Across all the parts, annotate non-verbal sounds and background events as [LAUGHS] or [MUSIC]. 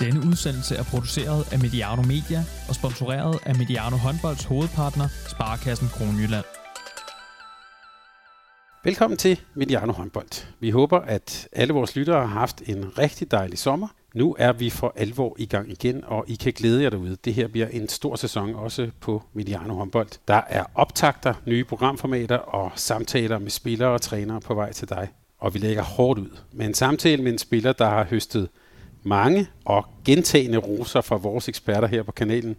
Denne udsendelse er produceret af Mediano Media og sponsoreret af Mediano Håndbolds hovedpartner, Sparkassen Kronjylland. Velkommen til Mediano Håndbold. Vi håber, at alle vores lyttere har haft en rigtig dejlig sommer. Nu er vi for alvor i gang igen, og I kan glæde jer derude. Det her bliver en stor sæson også på Mediano Håndbold. Der er optagter, nye programformater og samtaler med spillere og trænere på vej til dig. Og vi lægger hårdt ud med en samtale med en spiller, der har høstet mange og gentagende roser fra vores eksperter her på kanalen.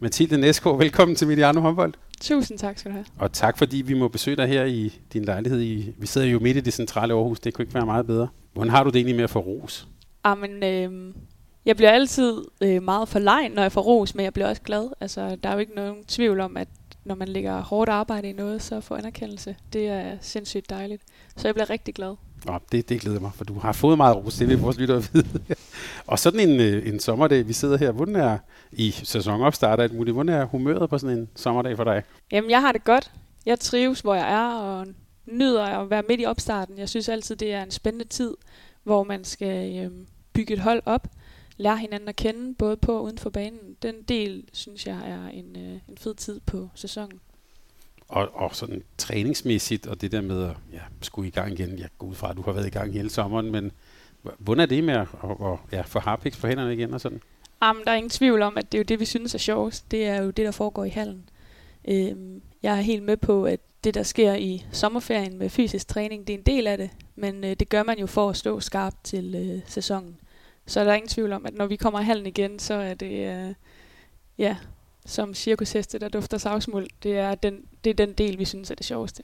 Mathilde Næsko, velkommen til Mediano Håndbold. Tusind tak skal du have. Og tak fordi vi må besøge dig her i din lejlighed. I, vi sidder jo midt i det centrale Aarhus, det kunne ikke være meget bedre. Hvordan har du det egentlig med at få ros? Jamen, øh, jeg bliver altid øh, meget forlegen, når jeg får ros, men jeg bliver også glad. Altså, der er jo ikke nogen tvivl om, at når man lægger hårdt arbejde i noget, så får anerkendelse. Det er sindssygt dejligt. Så jeg bliver rigtig glad. Nå, det, det glæder mig, for du har fået meget ros, det vil vores lyttere vide. [LAUGHS] og sådan en, øh, en sommerdag, vi sidder her, hvordan er i sæsonopstart alt muligt, hvordan er humøret på sådan en sommerdag for dig? Jamen, jeg har det godt. Jeg trives, hvor jeg er, og nyder at være midt i opstarten. Jeg synes altid, det er en spændende tid, hvor man skal øh, bygge et hold op, lære hinanden at kende, både på og uden for banen. Den del, synes jeg, er en, øh, en fed tid på sæsonen. Og, og sådan træningsmæssigt, og det der med at ja, skulle i gang igen. Jeg går ud fra, at du har været i gang hele sommeren, men hvordan er det med at, at, at ja, få harpiks på hænderne igen og sådan? Jamen, der er ingen tvivl om, at det er jo det, vi synes er sjovest. Det er jo det, der foregår i hallen. Øhm, jeg er helt med på, at det, der sker i sommerferien med fysisk træning, det er en del af det. Men øh, det gør man jo for at stå skarpt til øh, sæsonen. Så er der ingen tvivl om, at når vi kommer i hallen igen, så er det, øh, ja, som cirkusheste, der dufter savsmuld. Det er, den, det er den del, vi synes er det sjoveste.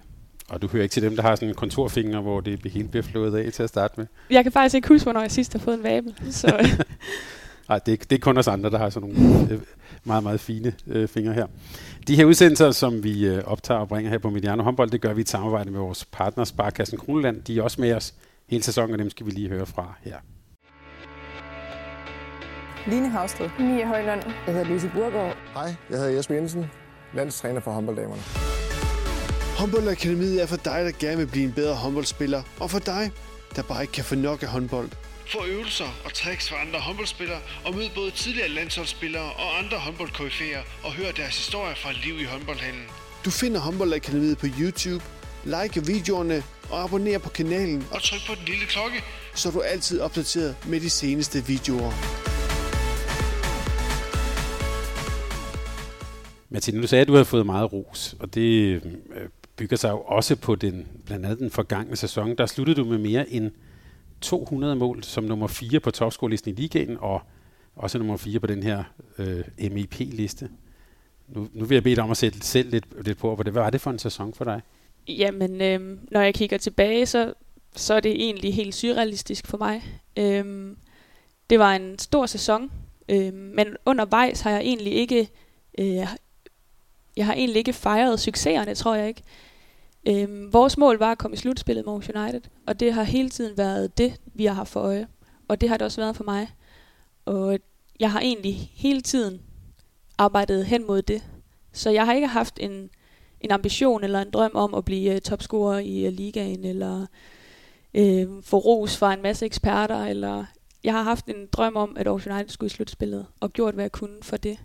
Og du hører ikke til dem, der har sådan en kontorfinger, hvor det hele bliver flået af til at starte med? Jeg kan faktisk ikke huske, hvornår jeg sidst har fået en vabel. Så. [LAUGHS] Nej, det, det er kun os andre, der har sådan nogle øh, meget, meget fine øh, fingre her. De her udsendelser, som vi øh, optager og bringer her på Mediano Håndbold, det gør vi i samarbejde med vores partner Sparkassen Kroneland. De er også med os hele sæsonen, og dem skal vi lige høre fra her. Line Havsted. Mia Højlund. Jeg hedder Lise Burgaard. Hej, jeg hedder Jesper Jensen, landstræner for håndbolddamerne. Håndboldakademiet er for dig, der gerne vil blive en bedre håndboldspiller, og for dig, der bare ikke kan få nok af håndbold. Få øvelser og tricks fra andre håndboldspillere, og mød både tidligere landsholdsspillere og andre håndboldkoryfæer, og hør deres historier fra liv i håndboldhallen. Du finder Håndboldakademiet på YouTube, like videoerne og abonner på kanalen, og tryk på den lille klokke, så du er altid opdateret med de seneste videoer. Martin, du sagde, at du har fået meget ros, og det øh, bygger sig jo også på den, blandt andet den forgangne sæson. Der sluttede du med mere end 200 mål som nummer 4 på topscorelisten i ligaen, og også nummer 4 på den her øh, MEP-liste. Nu, nu vil jeg bede dig om at sætte selv lidt, lidt på, hvad var det for en sæson for dig? Jamen, øh, når jeg kigger tilbage, så, så er det egentlig helt surrealistisk for mig. Øh, det var en stor sæson, øh, men undervejs har jeg egentlig ikke øh, jeg har egentlig ikke fejret succeserne, tror jeg ikke. Øhm, vores mål var at komme i slutspillet med United, og det har hele tiden været det, vi har haft for øje. Og det har det også været for mig. Og jeg har egentlig hele tiden arbejdet hen mod det. Så jeg har ikke haft en, en ambition eller en drøm om at blive uh, topscorer i uh, ligaen, eller uh, få ros fra en masse eksperter, eller jeg har haft en drøm om, at Aarhus United skulle i slutspillet, og gjort, hvad jeg kunne for det.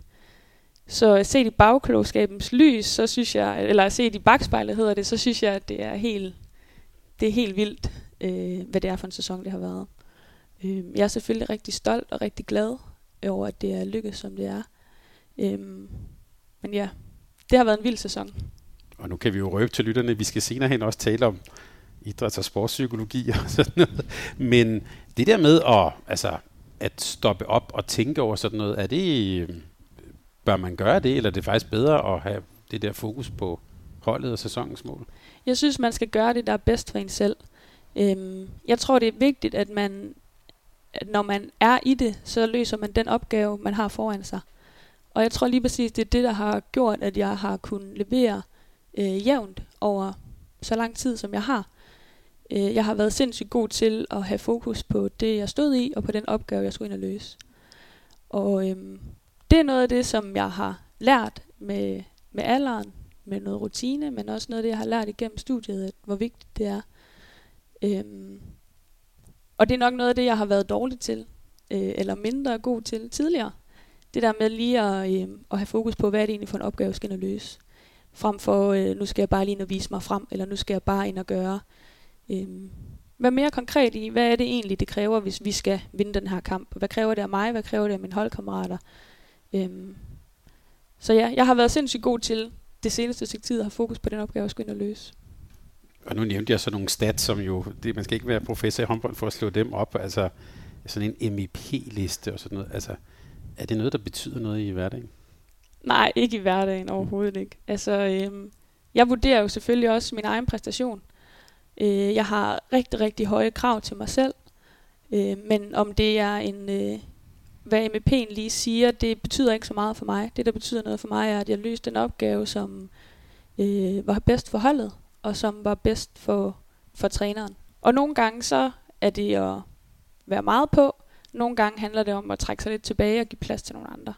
Så set i bagklogskabens lys, så synes jeg, eller set i bagspejlet hedder det, så synes jeg, at det er helt, det er helt vildt, øh, hvad det er for en sæson, det har været. Øh, jeg er selvfølgelig rigtig stolt og rigtig glad over, at det er lykkedes, som det er. Øh, men ja, det har været en vild sæson. Og nu kan vi jo røbe til lytterne, vi skal senere hen også tale om idræts- og sportspsykologi og sådan noget. Men det der med at, altså, at stoppe op og tænke over sådan noget, er det øhm, Bør man gøre det, eller er det faktisk bedre at have det der fokus på holdet og sæsonens mål? Jeg synes, man skal gøre det, der er bedst for en selv. Øhm, jeg tror, det er vigtigt, at man, at når man er i det, så løser man den opgave, man har foran sig. Og jeg tror lige præcis, det er det, der har gjort, at jeg har kunnet levere øh, jævnt over så lang tid, som jeg har. Øh, jeg har været sindssygt god til at have fokus på det, jeg stod i, og på den opgave, jeg skulle ind og løse. Og øhm, det er noget af det, som jeg har lært med, med alderen, med noget rutine, men også noget af det, jeg har lært igennem studiet, at hvor vigtigt det er. Øhm, og det er nok noget af det, jeg har været dårlig til. øh, eller mindre god til tidligere. Det der med lige at, øh, at have fokus på, hvad er det egentlig for en opgave, jeg skal løse. Frem for, øh, nu skal jeg bare lige ind og vise mig frem, eller nu skal jeg bare ind og gøre. Øh, Vær mere konkret i, hvad er det egentlig, det kræver, hvis vi skal vinde den her kamp. Hvad kræver det af mig? Hvad kræver det af mine holdkammerater? Øhm, så ja, jeg har været sindssygt god til det seneste stykke tid at have fokus på den opgave, jeg skulle ind og løse. Og nu nævnte jeg så nogle stats, som jo, det, man skal ikke være professor i håndbold for at slå dem op, altså sådan en MEP-liste og sådan noget. Altså, er det noget, der betyder noget i hverdagen? Nej, ikke i hverdagen overhovedet ikke. Altså, øhm, jeg vurderer jo selvfølgelig også min egen præstation. Øh, jeg har rigtig, rigtig høje krav til mig selv. Øh, men om det er en, øh, hvad MEP'en lige siger, det betyder ikke så meget for mig. Det, der betyder noget for mig, er, at jeg løste den opgave, som øh, var bedst for holdet, og som var bedst for, for træneren. Og nogle gange så er det at være meget på. Nogle gange handler det om at trække sig lidt tilbage og give plads til nogle andre.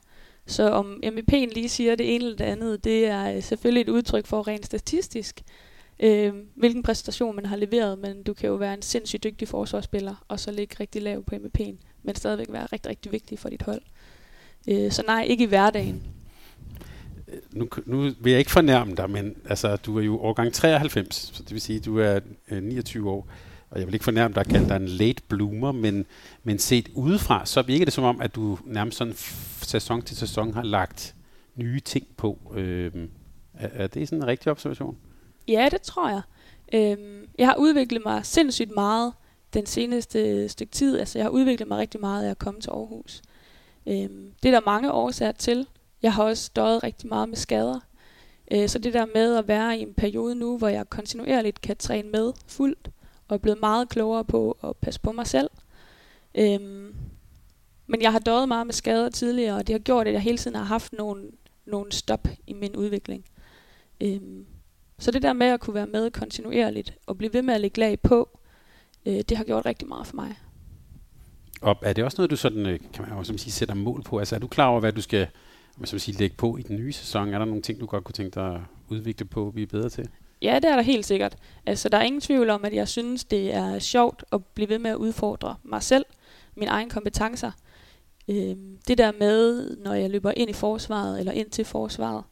Så om MEP'en lige siger det ene eller det andet, det er øh, selvfølgelig et udtryk for rent statistisk, øh, hvilken præstation man har leveret, men du kan jo være en sindssygt dygtig forsvarsspiller, og så ligge rigtig lav på MVP'en, men stadigvæk være rigtig, rigtig vigtig for dit hold. Øh, så nej, ikke i hverdagen. Øh, nu, nu vil jeg ikke fornærme dig, men altså, du er jo årgang 93, så det vil sige, at du er øh, 29 år, og jeg vil ikke fornærme dig at kalde dig en late bloomer, men, men set udefra, så virker det som om, at du nærmest sådan sæson til sæson har lagt nye ting på. Øh, er, er det sådan en rigtig observation? Ja, det tror jeg. Øhm, jeg har udviklet mig sindssygt meget den seneste stykke tid. Altså, jeg har udviklet mig rigtig meget af at komme til Aarhus. Øhm, det er der mange årsager til. Jeg har også døjet rigtig meget med skader. Øh, så det der med at være i en periode nu, hvor jeg kontinuerligt kan træne med fuldt, og er blevet meget klogere på at passe på mig selv. Øhm, men jeg har døjet meget med skader tidligere, og det har gjort, at jeg hele tiden har haft nogle, nogle stop i min udvikling. Øhm, så det der med at kunne være med kontinuerligt og blive ved med at lægge lag på, øh, det har gjort rigtig meget for mig. Og er det også noget, du sådan, øh, kan man jo som sige, sætter mål på? Altså er du klar over, hvad du skal som sige, lægge på i den nye sæson? Er der nogle ting, du godt kunne tænke dig at udvikle på og blive bedre til? Ja, det er der helt sikkert. Altså, der er ingen tvivl om, at jeg synes, det er sjovt at blive ved med at udfordre mig selv, mine egne kompetencer. Øh, det der med, når jeg løber ind i forsvaret eller ind til forsvaret,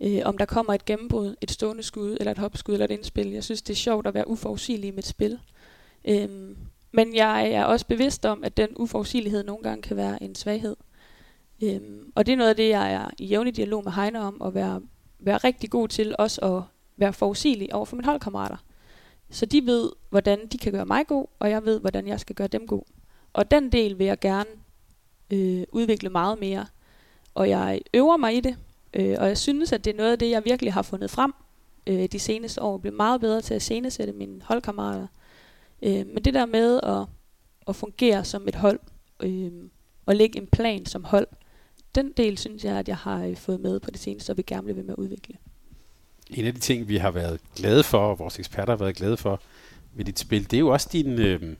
øh, om der kommer et gennembrud, et stående skud, eller et hopskud, eller et indspil. Jeg synes, det er sjovt at være uforudsigelig i mit spil. Øhm, men jeg er også bevidst om, at den uforudsigelighed nogle gange kan være en svaghed. Øhm, og det er noget af det, jeg er i jævnlig dialog med Heine om, at være, være rigtig god til også at være forudsigelig over for mine holdkammerater. Så de ved, hvordan de kan gøre mig god, og jeg ved, hvordan jeg skal gøre dem god. Og den del vil jeg gerne øh, udvikle meget mere. Og jeg øver mig i det, Øh, og jeg synes, at det er noget af det, jeg virkelig har fundet frem øh, de seneste år. blev meget bedre til at scenesætte mine holdkammerater. Øh, men det der med at, at fungere som et hold, øh, og lægge en plan som hold, den del synes jeg, at jeg har øh, fået med på det seneste, og vi gerne vil med at udvikle. En af de ting, vi har været glade for, og vores eksperter har været glade for ved dit spil, det er jo også din, øh,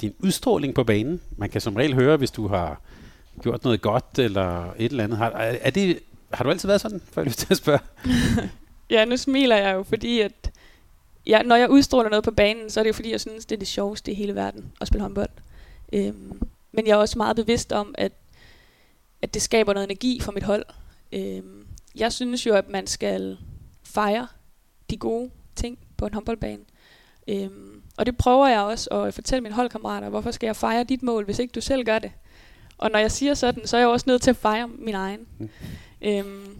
din udstråling på banen. Man kan som regel høre, hvis du har gjort noget godt, eller et eller andet. Har, er det har du altid været sådan, får jeg lyst til at spørge? [LAUGHS] ja, nu smiler jeg jo, fordi at jeg, når jeg udstråler noget på banen, så er det jo fordi, jeg synes, det er det sjoveste i hele verden at spille håndbold. Øhm, men jeg er også meget bevidst om, at, at det skaber noget energi for mit hold. Øhm, jeg synes jo, at man skal fejre de gode ting på en håndboldbane. Øhm, og det prøver jeg også at fortælle mine holdkammerater, hvorfor skal jeg fejre dit mål, hvis ikke du selv gør det? Og når jeg siger sådan, så er jeg også nødt til at fejre min egen. Mm. Øhm,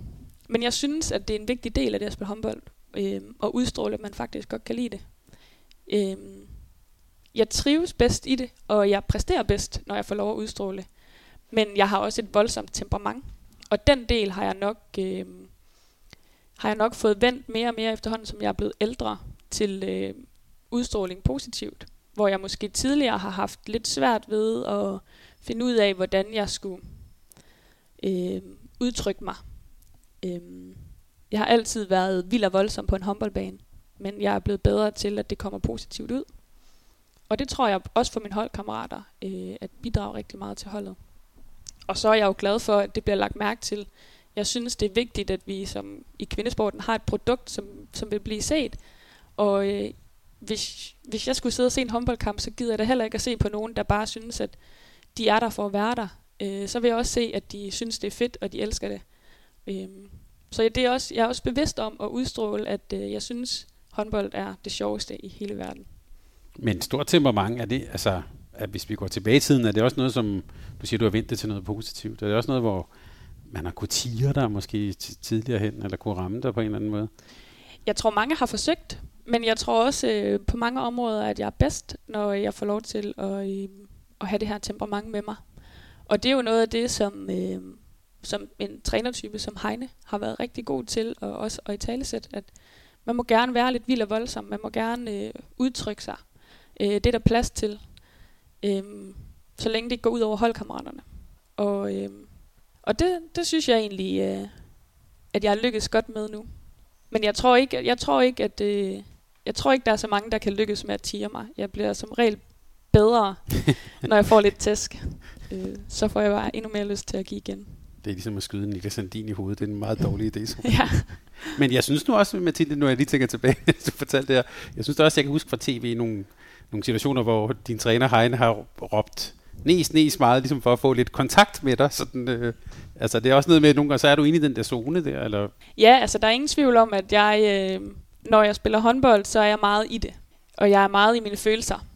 men jeg synes, at det er en vigtig del af det at spille håndbold, øh, og udstråle, at man faktisk godt kan lide det. Øh, jeg trives bedst i det, og jeg præsterer bedst, når jeg får lov at udstråle. Men jeg har også et voldsomt temperament, og den del har jeg nok, øh, har jeg nok fået vendt mere og mere efterhånden, som jeg er blevet ældre, til øh, udstråling positivt. Hvor jeg måske tidligere har haft lidt svært ved at finde ud af, hvordan jeg skulle øh, udtrykke mig. Øh, jeg har altid været vild og voldsom på en håndboldbane, men jeg er blevet bedre til, at det kommer positivt ud. Og det tror jeg også for mine holdkammerater, øh, at bidrage rigtig meget til holdet. Og så er jeg jo glad for, at det bliver lagt mærke til. Jeg synes, det er vigtigt, at vi som i kvindesporten har et produkt, som, som vil blive set. Og øh, hvis, hvis jeg skulle sidde og se en håndboldkamp, så gider jeg da heller ikke at se på nogen, der bare synes, at de er der for at være der, øh, så vil jeg også se, at de synes, det er fedt, og de elsker det. Øh, så det er også, jeg er også bevidst om at udstråle, at øh, jeg synes, håndbold er det sjoveste i hele verden. Men stort temperament, er det, altså, at hvis vi går tilbage i tiden, er det også noget, som du siger, du har vendt det til noget positivt? Er det også noget, hvor man har kunnet tire dig måske tidligere hen, eller kunne ramme dig på en eller anden måde? Jeg tror, mange har forsøgt, men jeg tror også øh, på mange områder, at jeg er bedst, når jeg får lov til at, øh, at have det her temperament med mig. Og det er jo noget af det, som, øh, som en trænertype som Heine har været rigtig god til, og også at i talesæt, at man må gerne være lidt vild og voldsom, man må gerne øh, udtrykke sig. Øh, det er der plads til, øh, så længe det ikke går ud over holdkammeraterne. Og, øh, og det, det synes jeg egentlig, øh, at jeg har lykkes godt med nu. Men jeg tror ikke, jeg tror ikke at øh, jeg tror ikke, der er så mange, der kan lykkes med at tire mig. Jeg bliver som regel bedre, [LAUGHS] når jeg får lidt tæsk. Øh, så får jeg bare endnu mere lyst til at give igen. Det er ligesom at skyde Niklas Sandin i hovedet. Det er en meget dårlig idé. [LAUGHS] ja. Men jeg synes nu også, Mathilde, nu jeg lige tænker tilbage, [LAUGHS] du fortalte det her. Jeg synes også, jeg kan huske fra tv nogle, nogle situationer, hvor din træner Heine har råbt næs, næs meget, ligesom for at få lidt kontakt med dig. Sådan, øh, altså det er også noget med, at nogle gange, så er du inde i den der zone der, eller? Ja, altså der er ingen tvivl om, at jeg, øh, når jeg spiller håndbold, så er jeg meget i det. Og jeg er meget i mine følelser.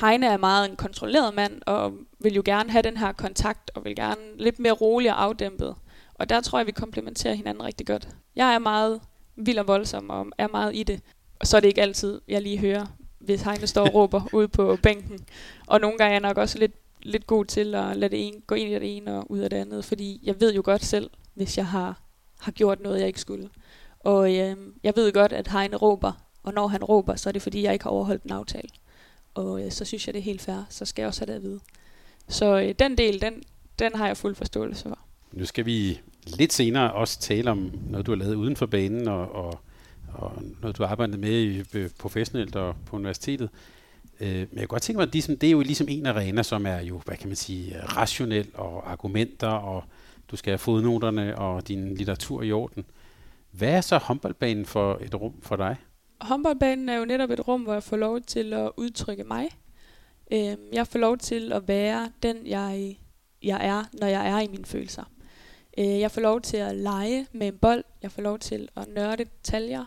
Heine er meget en kontrolleret mand, og vil jo gerne have den her kontakt, og vil gerne lidt mere rolig og afdæmpet. Og der tror jeg, vi komplementerer hinanden rigtig godt. Jeg er meget vild og voldsom, og er meget i det. Og så er det ikke altid, jeg lige hører, hvis Heine står og [LAUGHS] råber ude på bænken. Og nogle gange er jeg nok også lidt, lidt god til at lade det ene, gå ind i det ene og ud af det andet, fordi jeg ved jo godt selv, hvis jeg har, har gjort noget, jeg ikke skulle. Og øh, jeg ved godt, at Heine råber, og når han råber, så er det fordi, jeg ikke har overholdt en aftale. Og øh, så synes jeg, det er helt fair, så skal jeg også have det at vide. Så øh, den del, den, den har jeg fuld forståelse for. Nu skal vi lidt senere også tale om noget, du har lavet uden for banen, og, og, og noget, du har arbejdet med i, øh, professionelt og på universitetet. Øh, men jeg kunne godt tænke mig, at ligesom, det er jo ligesom en arena, som er jo, hvad kan man sige, rationel og argumenter, og du skal have fodnoterne og din litteratur i orden. Hvad er så håndboldbanen for et rum for dig? Håndboldbanen er jo netop et rum, hvor jeg får lov til at udtrykke mig. Øh, jeg får lov til at være den, jeg, jeg er, når jeg er i mine følelser. Øh, jeg får lov til at lege med en bold. Jeg får lov til at nørde detaljer.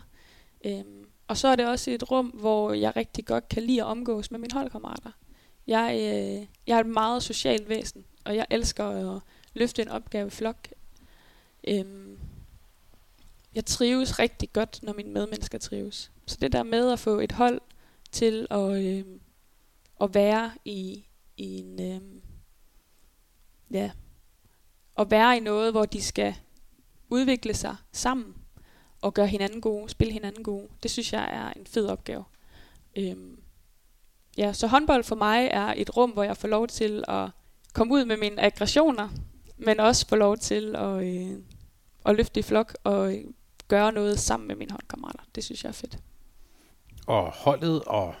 Øh, og så er det også et rum, hvor jeg rigtig godt kan lide at omgås med mine holdkammerater. Jeg, øh, jeg er et meget socialt væsen, og jeg elsker at løfte en opgave i flok. Øh, jeg trives rigtig godt, når mine medmennesker trives. Så det der med at få et hold til at, øh, at være i, i en... Øh, ja, at være i noget, hvor de skal udvikle sig sammen og gøre hinanden gode, spille hinanden gode. Det synes jeg er en fed opgave. Øhm, ja, så håndbold for mig er et rum, hvor jeg får lov til at komme ud med mine aggressioner, men også få lov til at, øh, at løfte i flok og øh, gøre noget sammen med mine holdkammerater. Det synes jeg er fedt. Og holdet og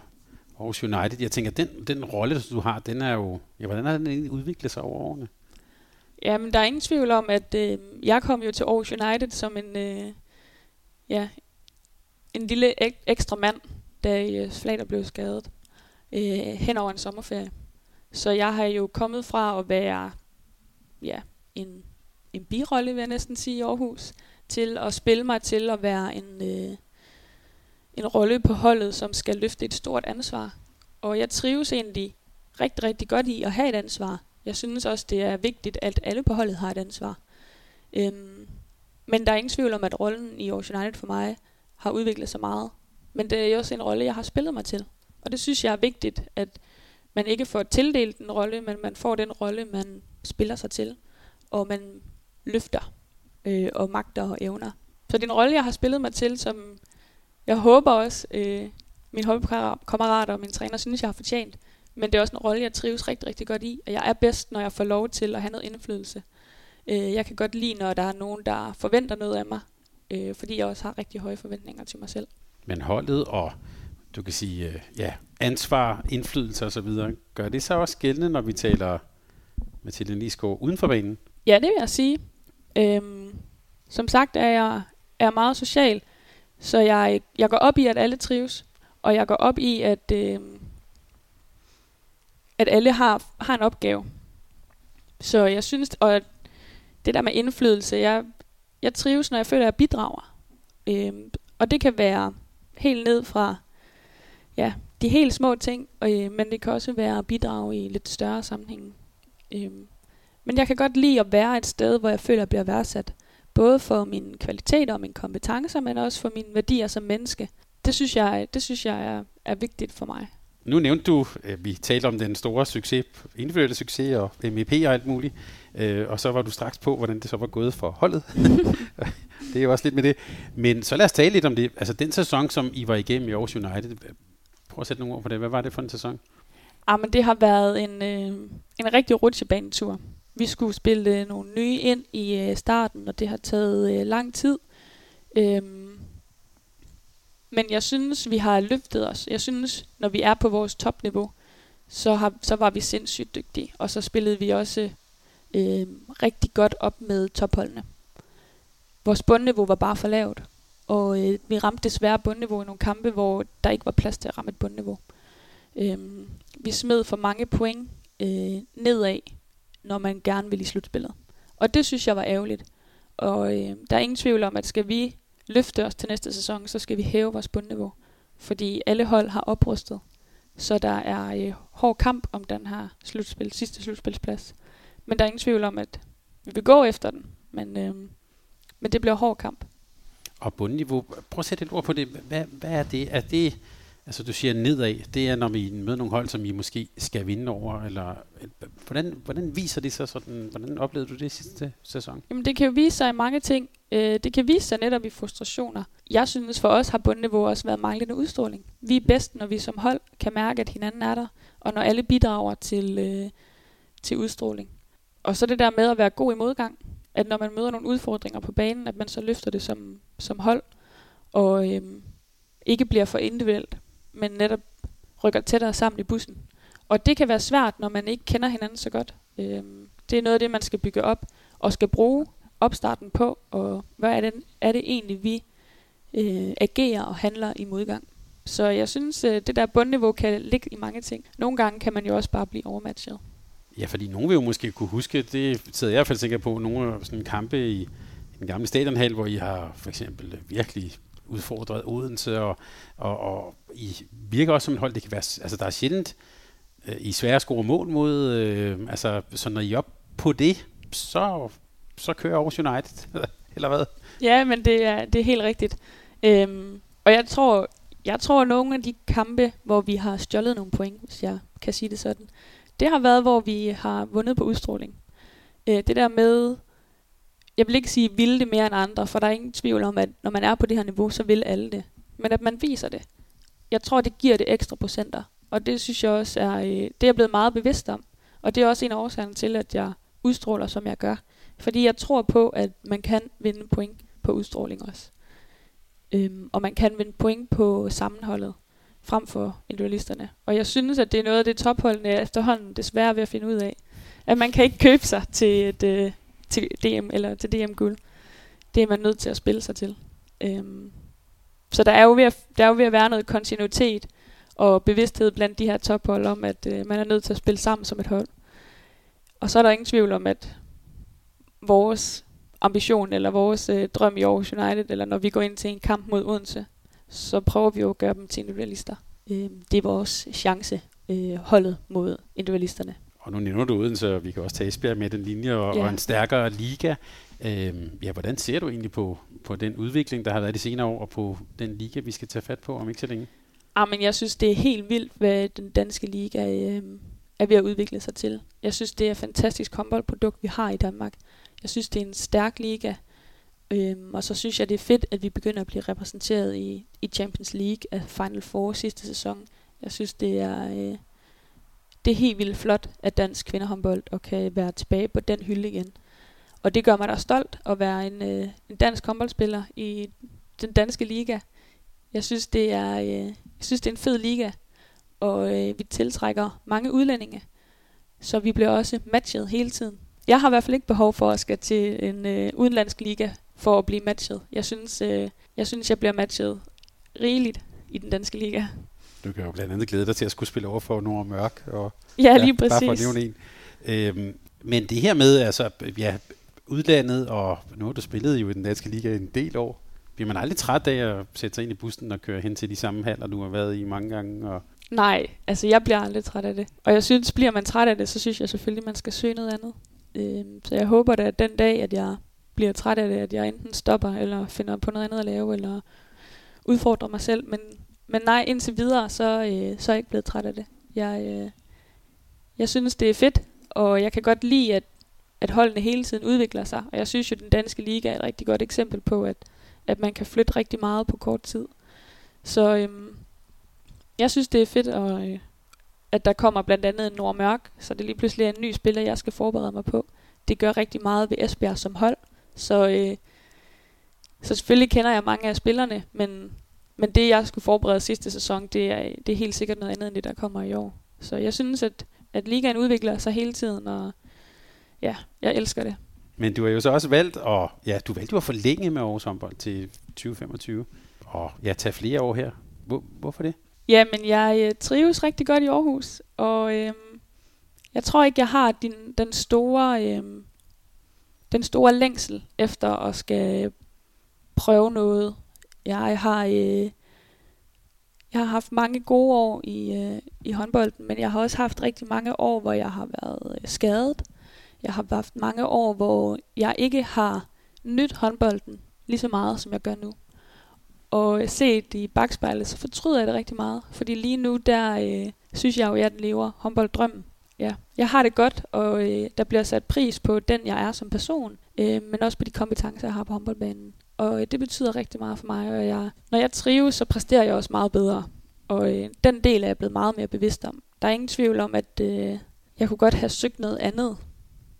Aarhus United, jeg tænker, den, den rolle, du har, den er jo, ja, hvordan har den egentlig udviklet sig over årene? Jamen, der er ingen tvivl om, at øh, jeg kom jo til Aarhus United som en, øh, ja, en lille ek- ekstra mand, da øh, Flater blev skadet øh, hen over en sommerferie. Så jeg har jo kommet fra at være ja, en, en birolle, vil jeg næsten sige, i Aarhus, til at spille mig til at være en, øh, en rolle på holdet, som skal løfte et stort ansvar. Og jeg trives egentlig rigtig, rigtig godt i at have et ansvar. Jeg synes også, det er vigtigt, at alle på holdet har et ansvar. Øhm, men der er ingen tvivl om, at rollen i Aarhus United for mig har udviklet sig meget. Men det er jo også en rolle, jeg har spillet mig til. Og det synes jeg er vigtigt, at man ikke får tildelt en rolle, men man får den rolle, man spiller sig til. Og man løfter øh, og magter og evner. Så det er en rolle, jeg har spillet mig til, som jeg håber også, øh, mine holdkammerater og mine træner synes, jeg har fortjent. Men det er også en rolle, jeg trives rigtig, rigtig godt i. Og jeg er bedst, når jeg får lov til at have noget indflydelse. Øh, jeg kan godt lide, når der er nogen, der forventer noget af mig. Øh, fordi jeg også har rigtig høje forventninger til mig selv. Men holdet og du kan sige, øh, ja, ansvar, indflydelse osv., gør det så også gældende, når vi taler Mathilde Nisgaard uden for banen? Ja, det vil jeg sige. Øhm, som sagt er jeg er meget social, så jeg, jeg går op i, at alle trives, og jeg går op i, at, øh, at alle har, har en opgave. Så jeg synes, og det der med indflydelse, jeg, jeg trives, når jeg føler, at jeg bidrager. Øh, og det kan være helt ned fra ja, de helt små ting, og, øh, men det kan også være at bidrage i lidt større sammenhæng. Øh, men jeg kan godt lide at være et sted, hvor jeg føler, at jeg bliver værdsat. Både for mine kvaliteter og mine kompetencer, men også for mine værdier som menneske. Det synes jeg, det synes jeg er, er vigtigt for mig. Nu nævnte du, at vi talte om den store succes, individuelle succes og MVP og alt muligt. Øh, og så var du straks på, hvordan det så var gået for holdet. [LAUGHS] det er jo også lidt med det. Men så lad os tale lidt om det. Altså den sæson, som I var igennem i Aarhus United. Prøv at sætte nogle ord på det. Hvad var det for en sæson? Ah, men det har været en, øh, en rigtig rutsjebanetur. Vi skulle spille øh, nogle nye ind i øh, starten, og det har taget øh, lang tid. Øhm, men jeg synes, vi har løftet os. Jeg synes, når vi er på vores topniveau, så, har, så var vi sindssygt dygtige. Og så spillede vi også øh, rigtig godt op med topholdene. Vores bundniveau var bare for lavt. Og øh, vi ramte desværre bundniveau i nogle kampe, hvor der ikke var plads til at ramme et bundniveau. Øh, vi smed for mange point øh, nedad, når man gerne vil i slutspillet. Og det synes jeg var ærgerligt. Og øh, der er ingen tvivl om, at skal vi løfte os til næste sæson, så skal vi hæve vores bundniveau. Fordi alle hold har oprustet. Så der er øh, hård kamp om den her slutspil, sidste slutspilsplads. Men der er ingen tvivl om, at vi vil gå efter den. Men, øh, men det bliver hård kamp. Og bundniveau, prøv at sætte et ord på det. Hvad, hvad er det? Er det, altså du siger nedad, det er når vi møder nogle hold, som I måske skal vinde over, eller hvordan, hvordan viser det sig sådan, hvordan oplevede du det sidste sæson? Jamen det kan jo vise sig i mange ting. Øh, det kan vise sig netop i frustrationer. Jeg synes for os har bundniveau også været manglende udstråling. Vi er bedst, når vi som hold kan mærke, at hinanden er der, og når alle bidrager til, øh, til udstråling. Og så det der med at være god i modgang. At når man møder nogle udfordringer på banen, at man så løfter det som, som hold, og øh, ikke bliver for individuelt, men netop rykker tættere sammen i bussen. Og det kan være svært, når man ikke kender hinanden så godt. Øh, det er noget af det, man skal bygge op, og skal bruge opstarten på, og hvad er det, er det egentlig, vi øh, agerer og handler i modgang. Så jeg synes, øh, det der bundniveau kan ligge i mange ting. Nogle gange kan man jo også bare blive overmatchet. Ja, fordi nogen vil jo måske kunne huske, det sidder jeg i hvert fald sikker på, nogle af sådan kampe i, i den gamle stadionhal, hvor I har for eksempel virkelig udfordret Odense, og, og, og I virker også som et hold, det kan være, altså der er sjældent, øh, I svære score mål mod, øh, altså så når I er op på det, så, så kører Aarhus United, [LAUGHS] eller hvad? Ja, men det er, det er helt rigtigt. Øhm, og jeg tror, jeg tror, at nogle af de kampe, hvor vi har stjålet nogle point, hvis jeg kan sige det sådan, det har været, hvor vi har vundet på udstråling. Øh, det der med, jeg vil ikke sige, ville det mere end andre, for der er ingen tvivl om, at når man er på det her niveau, så vil alle det. Men at man viser det. Jeg tror, det giver det ekstra procenter. Og det synes jeg også er, øh, det er jeg blevet meget bevidst om. Og det er også en af årsagerne til, at jeg udstråler, som jeg gør. Fordi jeg tror på, at man kan vinde point på udstråling også. Øhm, og man kan vinde point på sammenholdet frem for individualisterne. Og jeg synes, at det er noget af det topholdene efterhånden desværre ved at finde ud af. At man kan ikke købe sig til, et, øh, til DM eller til DM-guld. Det er man nødt til at spille sig til. Øhm, så der er, jo ved at, der er jo ved at være noget kontinuitet og bevidsthed blandt de her tophold om, at øh, man er nødt til at spille sammen som et hold. Og så er der ingen tvivl om, at vores ambition eller vores øh, drøm i Aarhus United, eller når vi går ind til en kamp mod Odense, så prøver vi jo at gøre dem til individualister. Øh, det er vores chance, øh, holdet mod individualisterne. Og nu nævner du uden, så vi kan også tage Esbjerg med den linje og, ja. og en stærkere liga. Øh, ja, hvordan ser du egentlig på, på den udvikling, der har været de senere år, og på den liga, vi skal tage fat på om ikke så længe? Ah, men jeg synes, det er helt vildt, hvad den danske liga øh, er ved at udvikle sig til. Jeg synes, det er et fantastisk håndboldprodukt, vi har i Danmark. Jeg synes, det er en stærk liga. Øhm, og så synes jeg, det er fedt, at vi begynder at blive repræsenteret i, i Champions League af Final Four sidste sæson. Jeg synes, det er, øh, det er helt vildt flot, at dansk kvindehåndbold og kan være tilbage på den hylde igen. Og det gør mig da stolt at være en, øh, en dansk håndboldspiller i den danske liga. Jeg synes, det er, øh, jeg synes, det er en fed liga, og øh, vi tiltrækker mange udlændinge, så vi bliver også matchet hele tiden. Jeg har i hvert fald ikke behov for at skal til en øh, udenlandsk liga for at blive matchet. Jeg synes, øh, jeg synes, jeg bliver matchet rigeligt i den danske liga. Du kan jo blandt andet glæde dig til at skulle spille over for Nord Mørk. Og, Ja, lige Bare for at præcis. nævne en. Øhm, men det her med, altså, ja, udlandet, og nu har du spillet jo i den danske liga en del år. Bliver man aldrig træt af at sætte sig ind i bussen og køre hen til de samme haller, du har været i mange gange? Og Nej, altså jeg bliver aldrig træt af det. Og jeg synes, bliver man træt af det, så synes jeg selvfølgelig, man skal søge noget andet. Øhm, så jeg håber da, at den dag, at jeg bliver træt af det, at jeg enten stopper, eller finder på noget andet at lave, eller udfordrer mig selv. Men, men nej, indtil videre, så, øh, så er jeg ikke blevet træt af det. Jeg, øh, jeg synes, det er fedt, og jeg kan godt lide, at, at holdene hele tiden udvikler sig. Og jeg synes jo, den danske liga er et rigtig godt eksempel på, at, at man kan flytte rigtig meget på kort tid. Så øhm, jeg synes, det er fedt, og, øh, at der kommer blandt andet en Nordmørk, så det lige pludselig er en ny spiller, jeg skal forberede mig på. Det gør rigtig meget ved Esbjerg som hold, så, øh, så selvfølgelig kender jeg mange af spillerne, men, men det, jeg skulle forberede sidste sæson, det er, det er helt sikkert noget andet end det, der kommer i år. Så jeg synes, at, at ligaen udvikler sig hele tiden, og ja, jeg elsker det. Men du har jo så også valgt at, ja, du valgte at forlænge med Aarhus håndbold til 2025, og ja, tage flere år her. Hvor, hvorfor det? Ja, men jeg øh, trives rigtig godt i Aarhus, og øh, jeg tror ikke, jeg har din, den store øh, den store længsel efter at skal prøve noget. Jeg har øh, jeg har haft mange gode år i, øh, i håndbolden, men jeg har også haft rigtig mange år, hvor jeg har været øh, skadet. Jeg har haft mange år, hvor jeg ikke har nyt håndbolden lige så meget, som jeg gør nu. Og øh, set i bagspejlet, så fortryder jeg det rigtig meget. Fordi lige nu, der øh, synes jeg jo, at jeg lever håndbolddrømmen. Ja. Jeg har det godt, og øh, der bliver sat pris på den, jeg er som person. Øh, men også på de kompetencer, jeg har på håndboldbanen. Og øh, det betyder rigtig meget for mig. Og jeg, når jeg trives, så præsterer jeg også meget bedre. Og øh, den del er jeg blevet meget mere bevidst om. Der er ingen tvivl om, at øh, jeg kunne godt have søgt noget andet.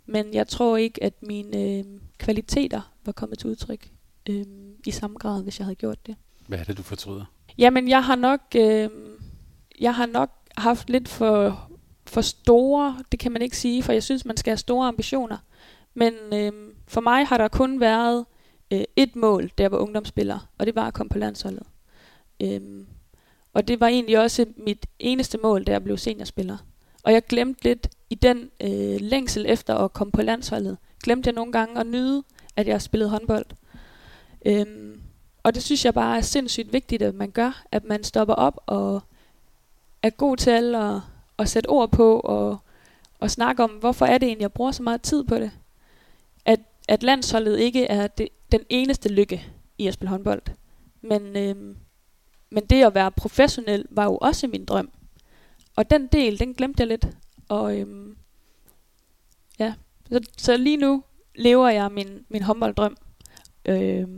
Men jeg tror ikke, at mine øh, kvaliteter var kommet til udtryk øh, i samme grad, hvis jeg havde gjort det. Hvad er det, du fortryder? Jamen, jeg har nok, øh, jeg har nok haft lidt for, for store, det kan man ikke sige, for jeg synes, man skal have store ambitioner. Men øh, for mig har der kun været øh, et mål, da jeg var ungdomsspiller, og det var at komme på landsholdet. Øhm, og det var egentlig også mit eneste mål, da jeg blev seniorspiller. Og jeg glemte lidt i den øh, længsel efter at komme på landsholdet, glemte jeg nogle gange at nyde, at jeg spillede håndbold. Øhm, og det synes jeg bare er sindssygt vigtigt, at man gør, at man stopper op og er god til at, at sætte ord på og, og snakke om, hvorfor er det egentlig, jeg bruger så meget tid på det. At, at landsholdet ikke er det, den eneste lykke i at spille håndbold. Men, øh, men det at være professionel var jo også min drøm. Og den del, den glemte jeg lidt. Og øh, ja, så, så lige nu lever jeg min, min håndbolddrøm. Øh,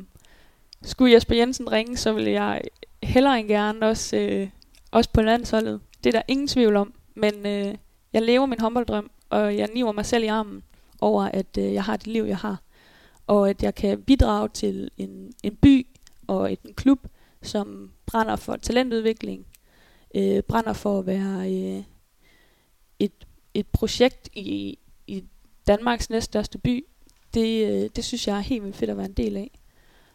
skulle Jesper Jensen ringe, så ville jeg hellere end gerne også, øh, også på landsholdet. Det er der ingen tvivl om. Men øh, jeg lever min håndbolddrøm, og jeg niver mig selv i armen over, at øh, jeg har det liv, jeg har. Og at jeg kan bidrage til en, en by og et, en klub, som brænder for talentudvikling, øh, brænder for at være øh, et, et projekt i, i Danmarks næststørste by. Det, øh, det synes jeg er helt vildt fedt at være en del af.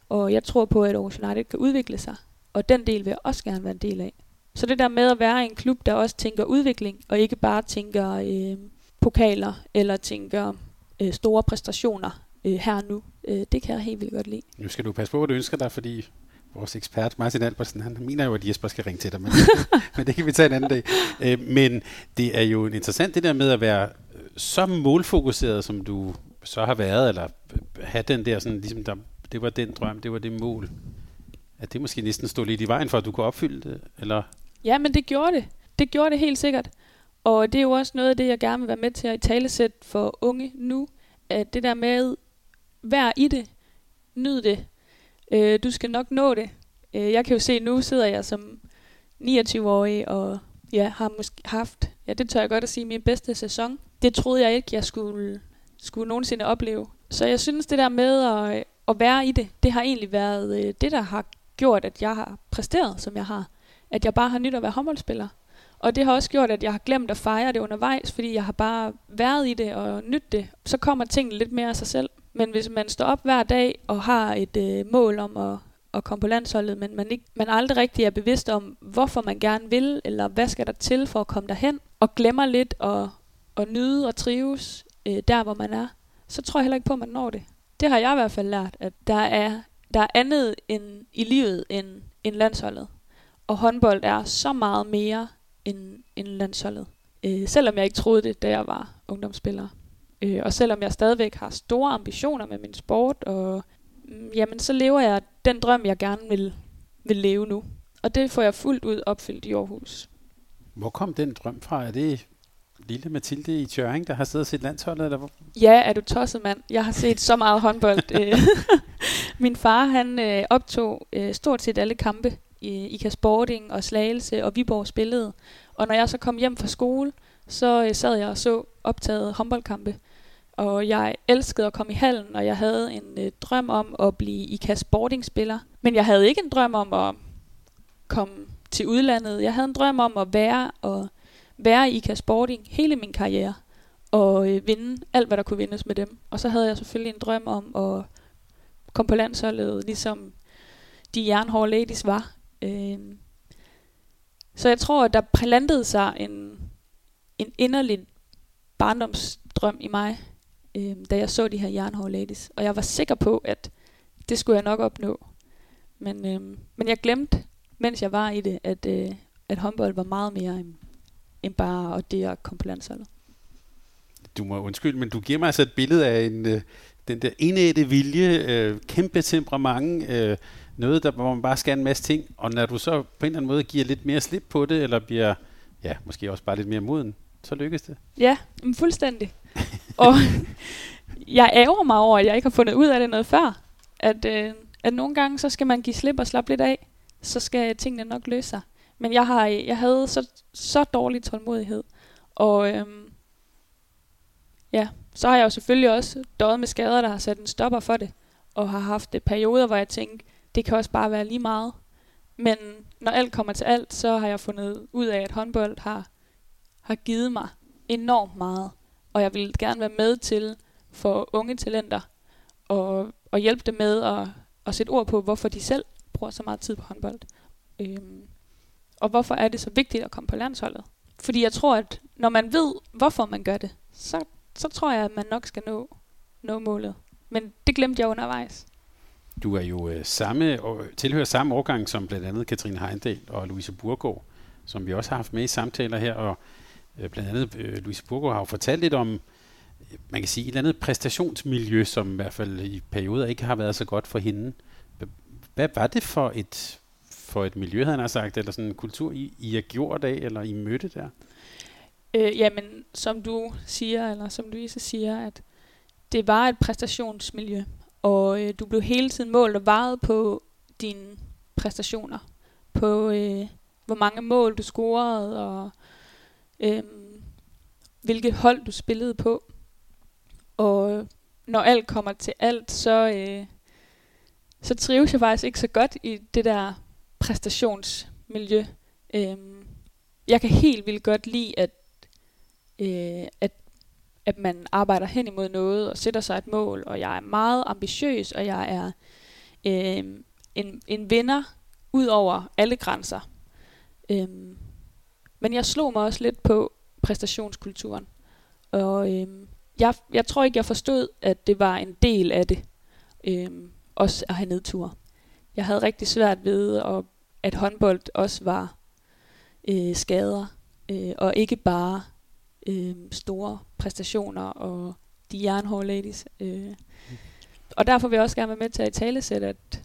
Og jeg tror på, at Aarhus United kan udvikle sig. Og den del vil jeg også gerne være en del af. Så det der med at være i en klub, der også tænker udvikling, og ikke bare tænker øh, pokaler, eller tænker øh, store præstationer øh, her og nu, øh, det kan jeg helt vildt godt lide. Nu skal du passe på, hvad du ønsker dig, fordi vores ekspert, Martin Albertsen, han mener jo, at Jesper skal ringe til dig, men, [LAUGHS] men det kan vi tage en anden dag. Øh, men det er jo interessant det der med at være så målfokuseret, som du så har været, eller have den der sådan, ligesom der, det var den drøm, det var det mål. At det måske næsten stod lidt i vejen for, at du kunne opfylde det, eller? Ja, men det gjorde det. Det gjorde det helt sikkert. Og det er jo også noget af det, jeg gerne vil være med til at i talesæt for unge nu. At det der med, vær i det, nyd det, øh, du skal nok nå det. Øh, jeg kan jo se, nu sidder jeg som 29-årig og ja, har måske haft, ja det tør jeg godt at sige, min bedste sæson. Det troede jeg ikke, jeg skulle, skulle nogensinde opleve. Så jeg synes, det der med at, at være i det, det har egentlig været øh, det, der har gjort, at jeg har præsteret, som jeg har. At jeg bare har nyt at være håndboldspiller. Og det har også gjort, at jeg har glemt at fejre det undervejs, fordi jeg har bare været i det og nyt det. Så kommer tingene lidt mere af sig selv. Men hvis man står op hver dag og har et øh, mål om at at komme på landsholdet, men man, ikke, man aldrig rigtig er bevidst om, hvorfor man gerne vil, eller hvad skal der til for at komme derhen, og glemmer lidt at, at nyde og trives øh, der, hvor man er, så tror jeg heller ikke på, at man når det. Det har jeg i hvert fald lært, at der er, der er andet end, i livet end, end landsholdet. Og håndbold er så meget mere end, end landsholdet. Øh, selvom jeg ikke troede det, da jeg var ungdomsspiller. Øh, og selvom jeg stadigvæk har store ambitioner med min sport, og mm, jamen, så lever jeg den drøm, jeg gerne vil, vil leve nu. Og det får jeg fuldt ud opfyldt i Aarhus. Hvor kom den drøm fra? Er det lille Mathilde i Tjøring, der har siddet og set landsholdet? Eller hvor? Ja, er du tosset, mand? Jeg har set så meget håndbold. [LAUGHS] Øh, [LAUGHS] min far, han øh, optog øh, stort set alle kampe i IKA Sporting og Slagelse og Viborg spillede. Og når jeg så kom hjem fra skole, så sad jeg og så optaget håndboldkampe. Og jeg elskede at komme i hallen, og jeg havde en øh, drøm om at blive IKA Sporting-spiller. Men jeg havde ikke en drøm om at komme til udlandet. Jeg havde en drøm om at være og være i IKA Sporting hele min karriere. Og øh, vinde alt, hvad der kunne vindes med dem. Og så havde jeg selvfølgelig en drøm om at komme på landsholdet, ligesom de jernhårde ladies var. Øh, så jeg tror, at der plantede sig en, en inderlig barndomsdrøm i mig, øh, da jeg så de her jernhårde ladies. Og jeg var sikker på, at det skulle jeg nok opnå. Men, øh, men jeg glemte, mens jeg var i det, at, øh, at håndbold var meget mere end, end bare at det at komme på landsholdet. Du må undskylde, men du giver mig altså et billede af en, øh, den der indætte vilje, øh, kæmpe temperament, øh, noget, der, hvor man bare skal en masse ting, og når du så på en eller anden måde giver lidt mere slip på det, eller bliver, ja, måske også bare lidt mere moden, så lykkes det. Ja, men fuldstændig. [LAUGHS] og jeg ærger mig over, at jeg ikke har fundet ud af det noget før. At, øh, at nogle gange, så skal man give slip og slappe lidt af, så skal tingene nok løse sig. Men jeg, har, jeg havde så, så dårlig tålmodighed. Og øhm, ja, så har jeg jo selvfølgelig også døjet med skader, der har sat en stopper for det. Og har haft det perioder, hvor jeg tænkte, det kan også bare være lige meget. Men når alt kommer til alt, så har jeg fundet ud af, at håndbold har, har givet mig enormt meget. Og jeg vil gerne være med til for unge talenter og, og hjælpe dem med at, at sætte ord på, hvorfor de selv bruger så meget tid på håndbold. Øhm, og hvorfor er det så vigtigt at komme på landsholdet? Fordi jeg tror, at når man ved, hvorfor man gør det, så, så tror jeg, at man nok skal nå, nå målet. Men det glemte jeg undervejs. Du er jo øh, samme, og tilhører samme årgang som blandt andet Katrine Heindel og Louise Burgård, som vi også har haft med i samtaler her. Og Øh, blandt andet øh, Louise Burgo har jo fortalt lidt om, øh, man kan sige, et eller andet præstationsmiljø, som i hvert fald i perioder ikke har været så godt for hende. Hvad var det for et, for et miljø, han har sagt, eller sådan en kultur, I, I har gjort af, eller I mødte der? Øh, jamen, som du siger, eller som Louise siger, at det var et præstationsmiljø, og øh, du blev hele tiden målt og varet på dine præstationer, på øh, hvor mange mål du scorede, og øh, hvilket hold du spillede på. Og når alt kommer til alt, så, øh, så trives jeg faktisk ikke så godt i det der præstationsmiljø. Øh, jeg kan helt vildt godt lide, at, øh, at, at man arbejder hen imod noget og sætter sig et mål, og jeg er meget ambitiøs, og jeg er øh, en, en vinder ud over alle grænser. Øh, men jeg slog mig også lidt på præstationskulturen. Og øh, jeg, jeg tror ikke, jeg forstod, at det var en del af det. Øh, også at have nedtur. Jeg havde rigtig svært ved, at, at håndbold også var øh, skader, øh, og ikke bare øh, store præstationer og de jernhårde ladies. Øh. Og derfor vil jeg også gerne være med til at i tale at,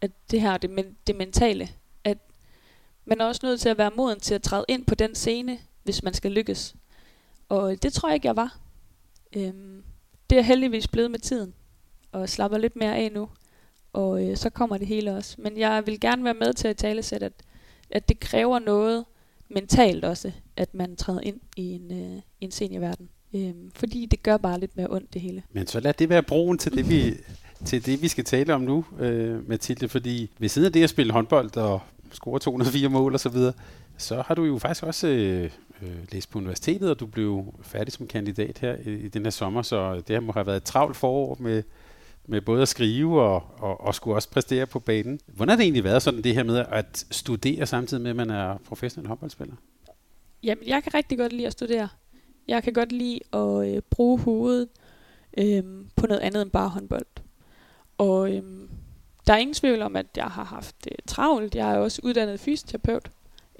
at det her, det, men, det mentale, man er også nødt til at være moden til at træde ind på den scene, hvis man skal lykkes. Og det tror jeg ikke, jeg var. Øhm, det er heldigvis blevet med tiden, og slapper lidt mere af nu. Og øh, så kommer det hele også. Men jeg vil gerne være med til at tale sætte, at, at det kræver noget mentalt også, at man træder ind i en, øh, en seniorverden. Øhm, fordi det gør bare lidt mere ondt det hele. Men så lad det være broen til det, vi, til det, vi skal tale om nu, øh, Mathilde. Fordi ved siden af det at spille håndbold og score 204 mål og så videre, så har du jo faktisk også øh, øh, læst på universitetet, og du blev færdig som kandidat her i, i den her sommer, så det må have været et travlt forår med med både at skrive og, og, og skulle også præstere på banen. Hvordan har det egentlig været sådan det her med at studere samtidig med, at man er professionel håndboldspiller? Jamen, jeg kan rigtig godt lide at studere. Jeg kan godt lide at øh, bruge hovedet øh, på noget andet end bare håndbold. Og øh, der er ingen tvivl om, at jeg har haft øh, travlt. Jeg er også uddannet fysioterapeut.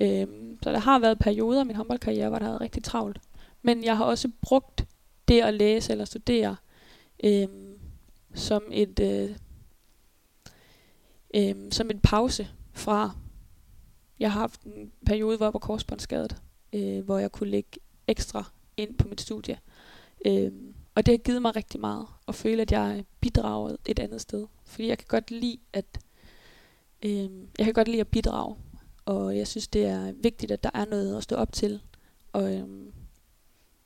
Øh, så der har været perioder i min håndboldkarriere, hvor der har været rigtig travlt. Men jeg har også brugt det at læse eller studere øh, som et øh, øh, som en pause fra jeg har haft en periode, hvor jeg var korsbåndsskadet, øh, hvor jeg kunne lægge ekstra ind på mit studie. Øh, og det har givet mig rigtig meget at føle, at jeg bidrager et andet sted. Fordi jeg kan godt lide at øh, jeg kan godt lide at bidrage, og jeg synes det er vigtigt, at der er noget at stå op til. Og, øh,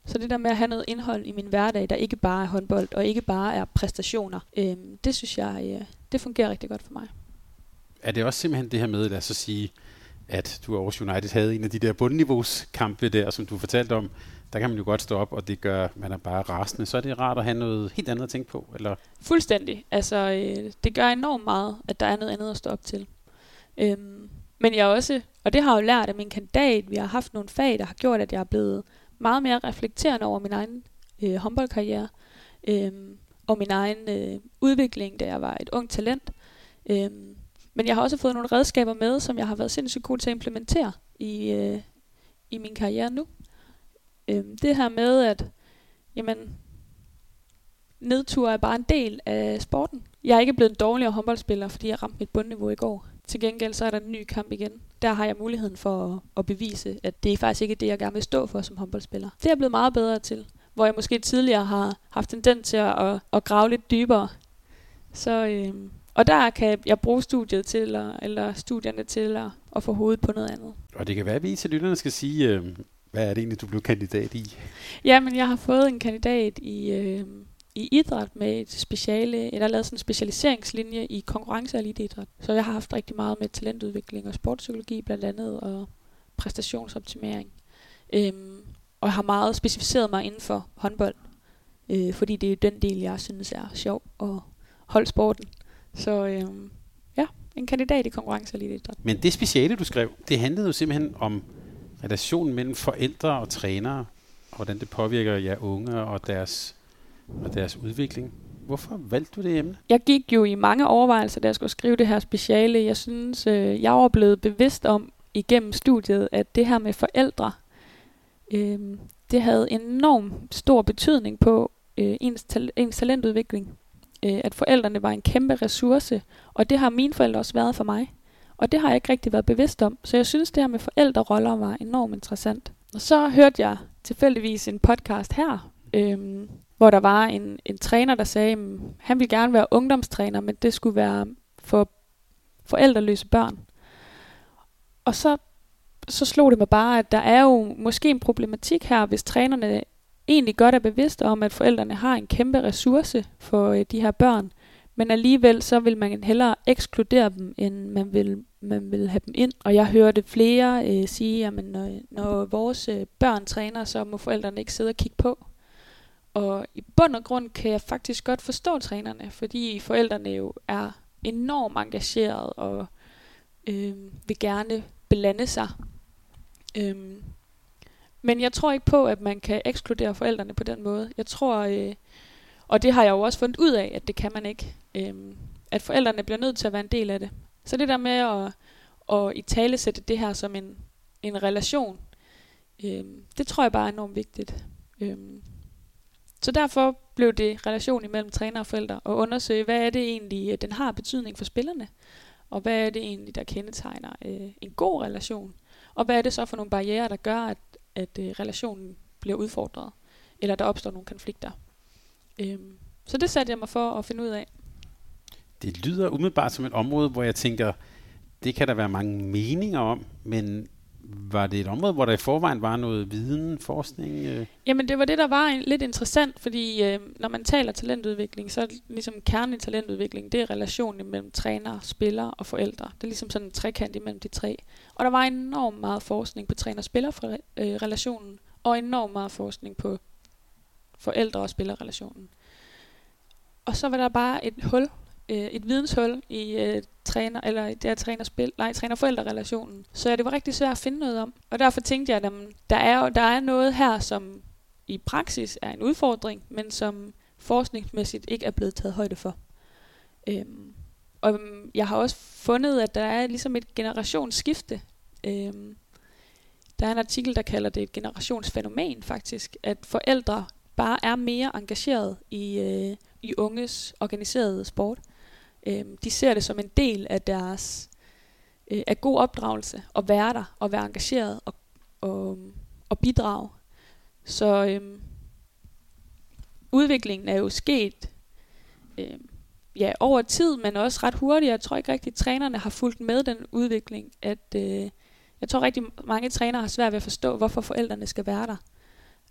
så det der med at have noget indhold i min hverdag, der ikke bare er håndbold og ikke bare er præstationer, øh, det synes jeg, øh, det fungerer rigtig godt for mig. Er det også simpelthen det her med, lad os så sige, at du Aarhus United havde en af de der bundniveauskampe der, som du fortalte om, der kan man jo godt stå op, og det gør, man er bare rasende. Så er det rart at have noget helt andet at tænke på, eller? Fuldstændig. Altså, øh, det gør enormt meget, at der er noget andet at stå op til. Øhm, men jeg også, og det har jeg jo lært af min kandidat, vi har haft nogle fag, der har gjort, at jeg er blevet meget mere reflekterende over min egen øh, håndboldkarriere, øh, og min egen øh, udvikling, da jeg var et ung talent. Øh, men jeg har også fået nogle redskaber med, som jeg har været sindssygt god til at implementere i, øh, i min karriere nu. Øh, det her med, at jamen, nedtur er bare en del af sporten. Jeg er ikke blevet en dårligere håndboldspiller, fordi jeg ramte mit bundniveau i går. Til gengæld så er der en ny kamp igen. Der har jeg muligheden for at, at bevise, at det er faktisk ikke det, jeg gerne vil stå for som håndboldspiller. Det er jeg blevet meget bedre til. Hvor jeg måske tidligere har haft tendens til at, at, at grave lidt dybere. Så, øh, og der kan jeg bruge studiet til, eller, eller studierne til at, at få hovedet på noget andet. Og det kan være, at vi til lytterne skal sige, øh, hvad er det egentlig, du blev kandidat i? Jamen, jeg har fået en kandidat i, øh, i idræt med et speciale, eller lavet sådan en specialiseringslinje i konkurrence og eliteidræt. Så jeg har haft rigtig meget med talentudvikling og sportspsykologi blandt andet, og præstationsoptimering. Øhm, og har meget specificeret mig inden for håndbold, øh, fordi det er den del, jeg synes er sjov og holde sporten. Så øhm, ja, en kandidat i konkurrence og eliteidræt. Men det speciale, du skrev, det handlede jo simpelthen om relationen mellem forældre og trænere, og hvordan det påvirker jer unge og deres og deres udvikling. Hvorfor valgte du det emne? Jeg gik jo i mange overvejelser, da jeg skulle skrive det her speciale. Jeg synes, øh, jeg var blevet bevidst om igennem studiet, at det her med forældre, øh, det havde enorm stor betydning på øh, ens, tal- ens talentudvikling. Øh, at forældrene var en kæmpe ressource, og det har mine forældre også været for mig. Og det har jeg ikke rigtig været bevidst om. Så jeg synes, det her med forældreroller var enormt interessant. Og så hørte jeg tilfældigvis en podcast her, øh, hvor der var en, en træner, der sagde, at han ville gerne være ungdomstræner, men det skulle være for forældreløse børn. Og så, så slog det mig bare, at der er jo måske en problematik her, hvis trænerne egentlig godt er bevidste om, at forældrene har en kæmpe ressource for øh, de her børn, men alligevel så vil man hellere ekskludere dem, end man vil, man vil have dem ind. Og jeg hørte flere øh, sige, at når, når vores øh, børn træner, så må forældrene ikke sidde og kigge på. Og i bund og grund kan jeg faktisk godt forstå trænerne, fordi forældrene jo er enormt engageret og øh, vil gerne blande sig. Øh, men jeg tror ikke på, at man kan ekskludere forældrene på den måde. Jeg tror, øh, og det har jeg jo også fundet ud af, at det kan man ikke. Øh, at forældrene bliver nødt til at være en del af det. Så det der med at, at i tale sætte det her som en, en relation, øh, det tror jeg bare er enormt vigtigt. Øh, så derfor blev det relation imellem træner og forældre og undersøge, hvad er det egentlig, øh, den har betydning for spillerne, og hvad er det egentlig, der kendetegner øh, en god relation, og hvad er det så for nogle barriere, der gør, at, at øh, relationen bliver udfordret, eller der opstår nogle konflikter. Øhm, så det satte jeg mig for at finde ud af. Det lyder umiddelbart som et område, hvor jeg tænker, det kan der være mange meninger om, men var det et område, hvor der i forvejen var noget viden, forskning? Øh? Jamen det var det, der var en, lidt interessant, fordi øh, når man taler talentudvikling, så er ligesom kernen i talentudvikling, det er relationen mellem træner, spiller og forældre. Det er ligesom sådan en trekant imellem de tre. Og der var enormt meget forskning på træner-spiller-relationen, og enormt meget forskning på forældre- og spillerrelationen. og så var der bare et hul, øh, et videnshul i øh, træner, eller det er træner-spil, nej, træner-forældre-relationen. Så ja, det var rigtig svært at finde noget om. Og derfor tænkte jeg, at jamen, der er, der er noget her, som i praksis er en udfordring, men som forskningsmæssigt ikke er blevet taget højde for. Øhm, og øhm, jeg har også fundet, at der er ligesom et generationsskifte. Øhm, der er en artikel, der kalder det et generationsfænomen faktisk, at forældre bare er mere engageret i, øh, i unges organiserede sport. Øhm, de ser det som en del af deres øh, af god opdragelse at være der og være engageret og, og, og bidrage. Så øhm, udviklingen er jo sket øhm, ja, over tid, men også ret hurtigt. Jeg tror ikke rigtig, at trænerne har fulgt med den udvikling. At, øh, jeg tror rigtig mange trænere har svært ved at forstå, hvorfor forældrene skal være der.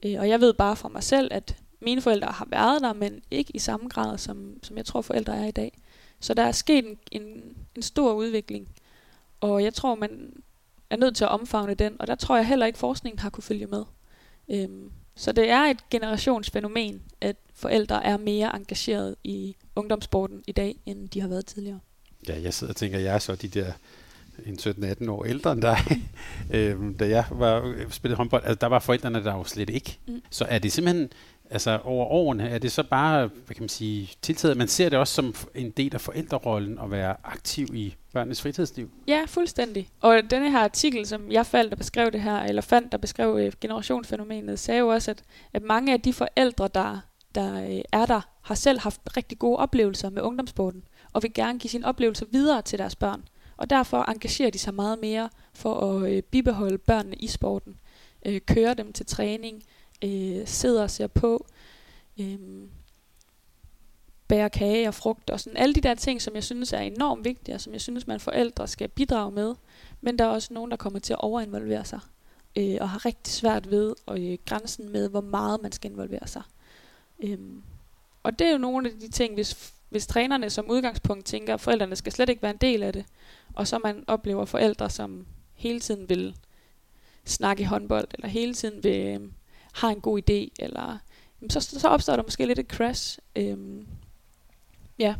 Øh, og jeg ved bare fra mig selv, at mine forældre har været der, men ikke i samme grad, som, som jeg tror forældre er i dag. Så der er sket en, en, en stor udvikling, og jeg tror, man er nødt til at omfavne den, og der tror jeg heller ikke, forskningen har kunne følge med. Øhm, så det er et generationsfænomen, at forældre er mere engageret i ungdomssporten i dag, end de har været tidligere. Ja, jeg sidder og tænker, jeg er så de der en 17-18 år ældre end dig. [LAUGHS] øhm, da jeg var spillet håndbold, altså, der var forældrene der jo slet ikke. Mm. Så er det simpelthen, altså over årene, er det så bare, hvad kan man sige, tiltaget, man ser det også som en del af forældrerollen at være aktiv i børnenes fritidsliv? Ja, fuldstændig. Og denne her artikel, som jeg faldt der beskrev det her, eller fandt, der beskrev øh, generationsfænomenet, sagde jo også, at, at mange af de forældre, der, der øh, er der, har selv haft rigtig gode oplevelser med ungdomssporten, og vil gerne give sine oplevelser videre til deres børn. Og derfor engagerer de sig meget mere for at øh, bibeholde børnene i sporten. Øh, køre dem til træning, øh, sidder og ser på, øh, bærer kage og frugt og sådan alle de der ting, som jeg synes er enormt vigtige, og som jeg synes, man forældre skal bidrage med. Men der er også nogen, der kommer til at overinvolvere sig, øh, og har rigtig svært ved og, øh, grænsen med, hvor meget man skal involvere sig. Øh, og det er jo nogle af de ting, hvis, hvis trænerne som udgangspunkt tænker, at forældrene skal slet ikke være en del af det, og så man oplever forældre, som hele tiden vil snakke i håndbold, eller hele tiden vil øh, har en god idé, eller så, så opstår der måske lidt et crash. Øh, ja.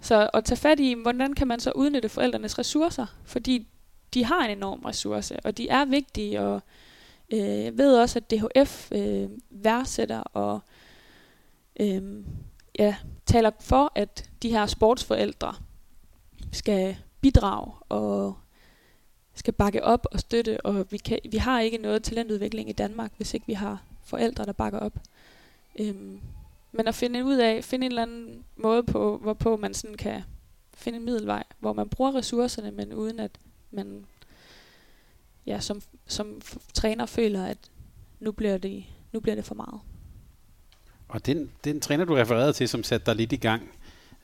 Så at tage fat i, hvordan kan man så udnytte forældrenes ressourcer, fordi de har en enorm ressource, og de er vigtige, og øh, jeg ved også, at DHF øh, værdsætter og øh, ja, taler for, at de her sportsforældre skal bidrag og skal bakke op og støtte, og vi, kan, vi har ikke noget talentudvikling i Danmark, hvis ikke vi har forældre, der bakker op. Øhm, men at finde ud af, finde en eller anden måde på, hvorpå man sådan kan finde en middelvej, hvor man bruger ressourcerne, men uden at man ja, som, som træner føler, at nu bliver det, nu bliver det for meget. Og den, den træner, du refererede til, som satte dig lidt i gang,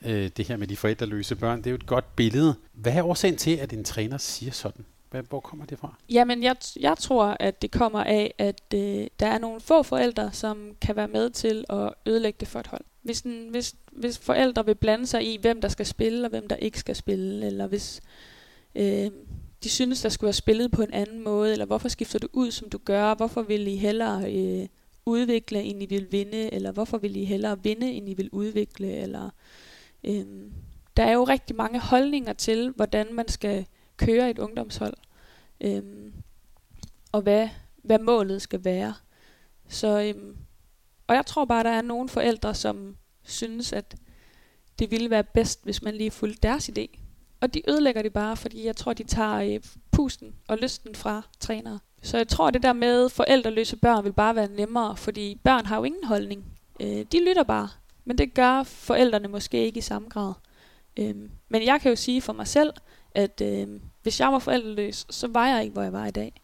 øh, det her med de forældreløse børn, det er jo et godt billede. Hvad er årsagen til, at en træner siger sådan? Hvor kommer det fra? Jamen, jeg, jeg tror, at det kommer af, at øh, der er nogle få forældre, som kan være med til at ødelægge det for et hold. Hvis, den, hvis, hvis forældre vil blande sig i, hvem der skal spille, og hvem der ikke skal spille, eller hvis øh, de synes, der skulle være spillet på en anden måde, eller hvorfor skifter du ud, som du gør, hvorfor vil I hellere øh, udvikle, end I vil vinde, eller hvorfor vil I hellere vinde, end I vil udvikle, eller... Øh, Øhm, der er jo rigtig mange holdninger til, hvordan man skal køre et ungdomshold, øhm, og hvad, hvad målet skal være. Så, øhm, og jeg tror bare, der er nogle forældre, som synes, at det ville være bedst, hvis man lige fulgte deres idé. Og de ødelægger det bare, fordi jeg tror, de tager øh, pusten og lysten fra trænere. Så jeg tror, det der med forældreløse børn vil bare være nemmere, fordi børn har jo ingen holdning. Øh, de lytter bare, men det gør forældrene måske ikke i samme grad. Øhm, men jeg kan jo sige for mig selv, at øhm, hvis jeg var forældreløs, så var jeg ikke, hvor jeg var i dag.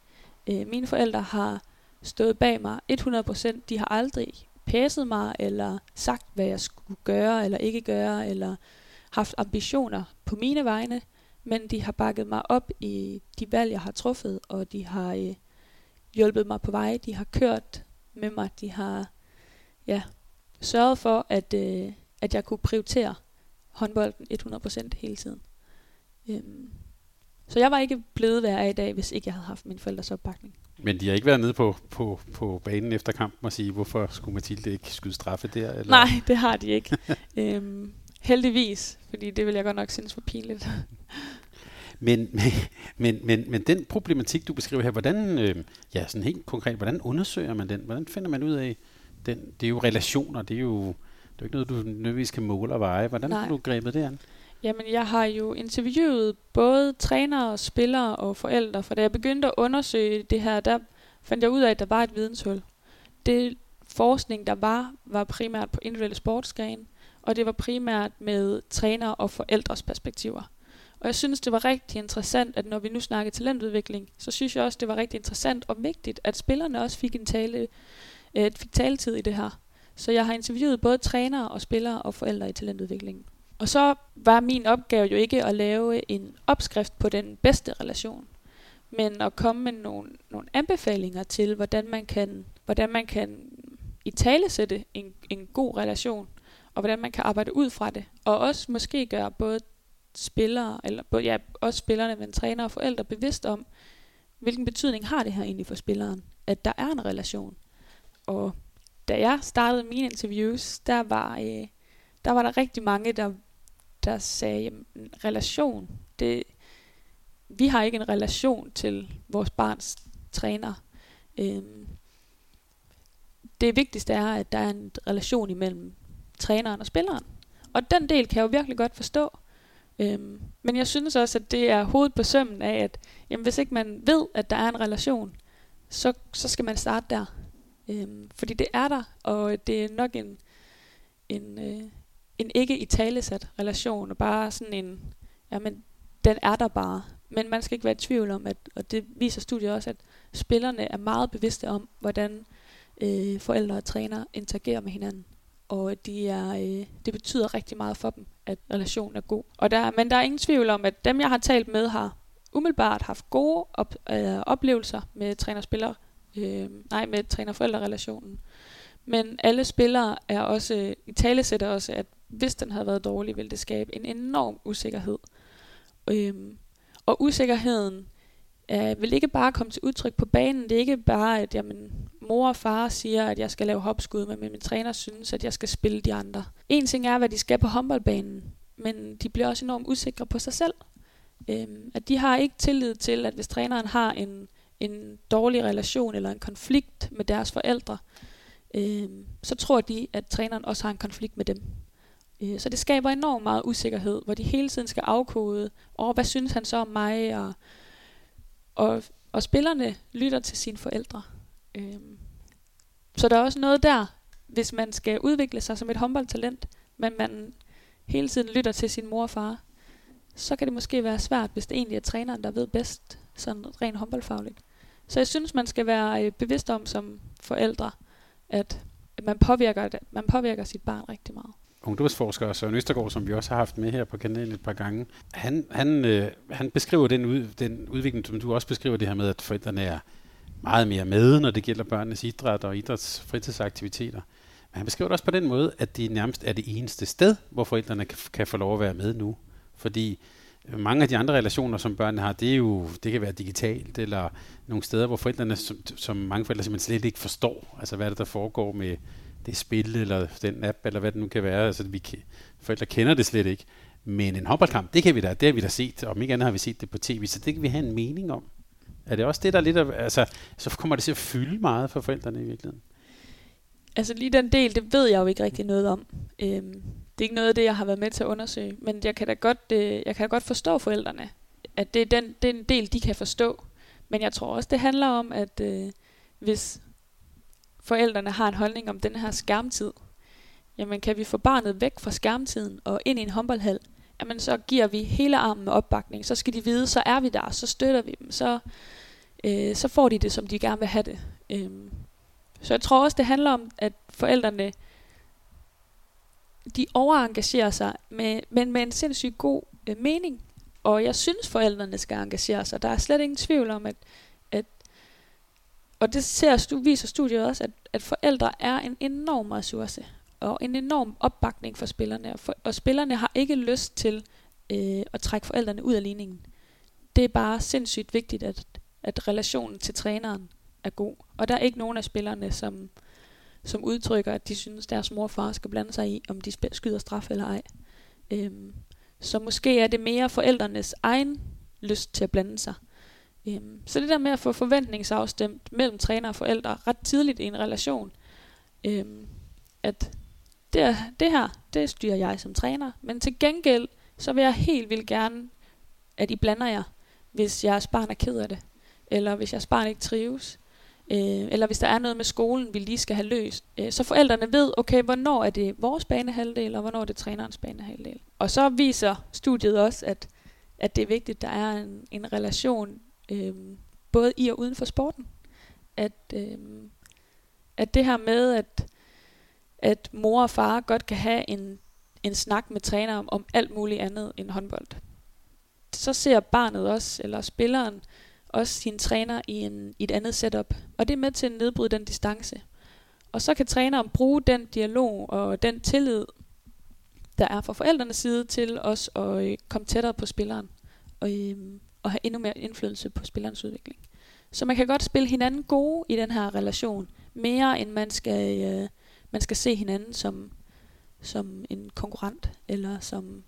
Øh, mine forældre har stået bag mig 100%. De har aldrig pæset mig, eller sagt, hvad jeg skulle gøre eller ikke gøre, eller haft ambitioner på mine vegne, men de har bakket mig op i de valg, jeg har truffet, og de har øh, hjulpet mig på vej. De har kørt med mig. De har ja, sørget for, at, øh, at jeg kunne prioritere håndbolden 100% hele tiden. Øhm, Så jeg var ikke blevet, hvad jeg er i dag, hvis ikke jeg havde haft min forældres opbakning. Men de har ikke været nede på, på, på banen efter kampen og sige, hvorfor skulle Mathilde ikke skyde straffe der? Eller? Nej, det har de ikke. [LAUGHS] øhm, heldigvis, fordi det vil jeg godt nok synes var pinligt. [LAUGHS] Men, men, men, men den problematik, du beskriver her, hvordan, øh, ja, sådan helt konkret, hvordan undersøger man den? Hvordan finder man ud af den? Det er jo relationer, det er jo, det er jo ikke noget, du nødvendigvis kan måle og veje. Hvordan Nej. har du grebet det an? Jamen, jeg har jo interviewet både trænere, spillere og forældre, for da jeg begyndte at undersøge det her, der fandt jeg ud af, at der var et videnshul. Det forskning, der var, var primært på individuelle sportsgrene, og det var primært med træner og forældres perspektiver. Og jeg synes, det var rigtig interessant, at når vi nu snakker talentudvikling, så synes jeg også, det var rigtig interessant og vigtigt, at spillerne også fik en tale, øh, fik taletid i det her. Så jeg har interviewet både trænere og spillere og forældre i talentudviklingen. Og så var min opgave jo ikke at lave en opskrift på den bedste relation, men at komme med nogle, nogle anbefalinger til, hvordan man kan, hvordan man kan i tale sætte en, en god relation, og hvordan man kan arbejde ud fra det, og også måske gøre både spillere, eller både, ja, også spillerne, men træner og forældre bevidst om, hvilken betydning har det her egentlig for spilleren, at der er en relation. Og da jeg startede mine interviews, der var, øh, der var der rigtig mange, der, der sagde, jamen, relation, det, vi har ikke en relation til vores barns træner. Øhm, det vigtigste er, at der er en relation imellem træneren og spilleren. Og den del kan jeg jo virkelig godt forstå. Øhm, men jeg synes også, at det er hovedet på sømmen af, at jamen, hvis ikke man ved, at der er en relation, så, så skal man starte der. Øhm, fordi det er der, og det er nok en, en, øh, en ikke i talesat relation, og bare sådan en, jamen, den er der bare. Men man skal ikke være i tvivl om, at, og det viser studiet også, at spillerne er meget bevidste om, hvordan øh, forældre og træner interagerer med hinanden og de er, øh, det betyder rigtig meget for dem, at relationen er god. Og der, men der er ingen tvivl om, at dem, jeg har talt med, har umiddelbart haft gode op, øh, oplevelser med træner-spiller, øh, nej, med træner-forældre-relationen. Men alle spillere er også, i tale sætter også, at hvis den havde været dårlig, ville det skabe en enorm usikkerhed. Øh, og usikkerheden øh, vil ikke bare komme til udtryk på banen. Det er ikke bare, at jamen, mor og far siger, at jeg skal lave hopskud, men min træner synes, at jeg skal spille de andre. En ting er, hvad de skal på håndboldbanen, men de bliver også enormt usikre på sig selv. Øhm, at de har ikke tillid til, at hvis træneren har en, en dårlig relation eller en konflikt med deres forældre, øh, så tror de, at træneren også har en konflikt med dem. Øh, så det skaber enormt meget usikkerhed, hvor de hele tiden skal afkode, og hvad synes han så om mig, og, og, og spillerne lytter til sine forældre. Øh, så der er også noget der, hvis man skal udvikle sig som et håndboldtalent, men man hele tiden lytter til sin mor og far, så kan det måske være svært, hvis det egentlig er træneren, der ved bedst, sådan rent håndboldfagligt. Så jeg synes, man skal være øh, bevidst om som forældre, at man påvirker, man påvirker sit barn rigtig meget. Ungdomsforsker Søren Østergaard, som vi også har haft med her på kanalen et par gange, han, han, øh, han beskriver den, ud, den udvikling, som du også beskriver det her med, at forældrene er meget mere med, når det gælder børnenes idræt og idræts fritidsaktiviteter. Men han beskriver det også på den måde, at det nærmest er det eneste sted, hvor forældrene kan, kan få lov at være med nu. Fordi mange af de andre relationer, som børnene har, det, er jo, det kan være digitalt, eller nogle steder, hvor forældrene, som, som mange forældre simpelthen slet ikke forstår, altså hvad er det, der foregår med det spil, eller den app, eller hvad det nu kan være. Altså, vi, forældre kender det slet ikke. Men en håndboldkamp, det kan vi da, det har vi da set, og om ikke andet har vi set det på tv, så det kan vi have en mening om. Er det også det, der er lidt af, altså, så kommer det til at fylde meget for forældrene i virkeligheden? Altså lige den del, det ved jeg jo ikke rigtig noget om. Øhm, det er ikke noget af det, jeg har været med til at undersøge, men jeg kan da godt, øh, jeg kan da godt forstå forældrene, at det er, den, det er en del, de kan forstå. Men jeg tror også, det handler om, at øh, hvis forældrene har en holdning om den her skærmtid, jamen kan vi få barnet væk fra skærmtiden og ind i en håndboldhal, jamen så giver vi hele armen med opbakning. Så skal de vide, så er vi der, så støtter vi dem, så, øh, så får de det, som de gerne vil have det. Øh, så jeg tror også, det handler om, at forældrene, de overengagerer sig, med, men med en sindssygt god øh, mening. Og jeg synes, forældrene skal engagere sig. Der er slet ingen tvivl om, at, at og det ser, viser studiet også, at, at forældre er en enorm ressource og en enorm opbakning for spillerne. Og, for, og spillerne har ikke lyst til øh, at trække forældrene ud af ligningen. det er bare sindssygt vigtigt, at, at relationen til træneren er god. Og der er ikke nogen af spillerne, som, som udtrykker, at de synes, deres mor og far skal blande sig i, om de skyder straf eller ej. Øhm, så måske er det mere forældrenes egen lyst til at blande sig. Øhm, så det der med at få forventningsafstemt mellem træner og forældre ret tidligt i en relation, øhm, at det, det her, det styrer jeg som træner, men til gengæld, så vil jeg helt vildt gerne, at I blander jer, hvis jeres barn er ked af det, eller hvis jeres barn ikke trives, øh, eller hvis der er noget med skolen, vi lige skal have løst, øh, så forældrene ved, okay, hvornår er det vores banehalvdel, og hvornår er det trænerens banehalvdel. Og så viser studiet også, at, at det er vigtigt, at der er en, en relation, øh, både i og uden for sporten. At, øh, at det her med, at, at mor og far godt kan have en, en snak med træner om, om alt muligt andet end håndbold. Så ser barnet også, eller spilleren, også sin træner i, en, i et andet setup. Og det er med til at nedbryde den distance. Og så kan træneren bruge den dialog og den tillid, der er fra forældrenes side til os at øh, komme tættere på spilleren og, øhm, og have endnu mere indflydelse på spillerens udvikling. Så man kan godt spille hinanden gode i den her relation, mere end man skal, øh, man skal se hinanden som, som en konkurrent, eller som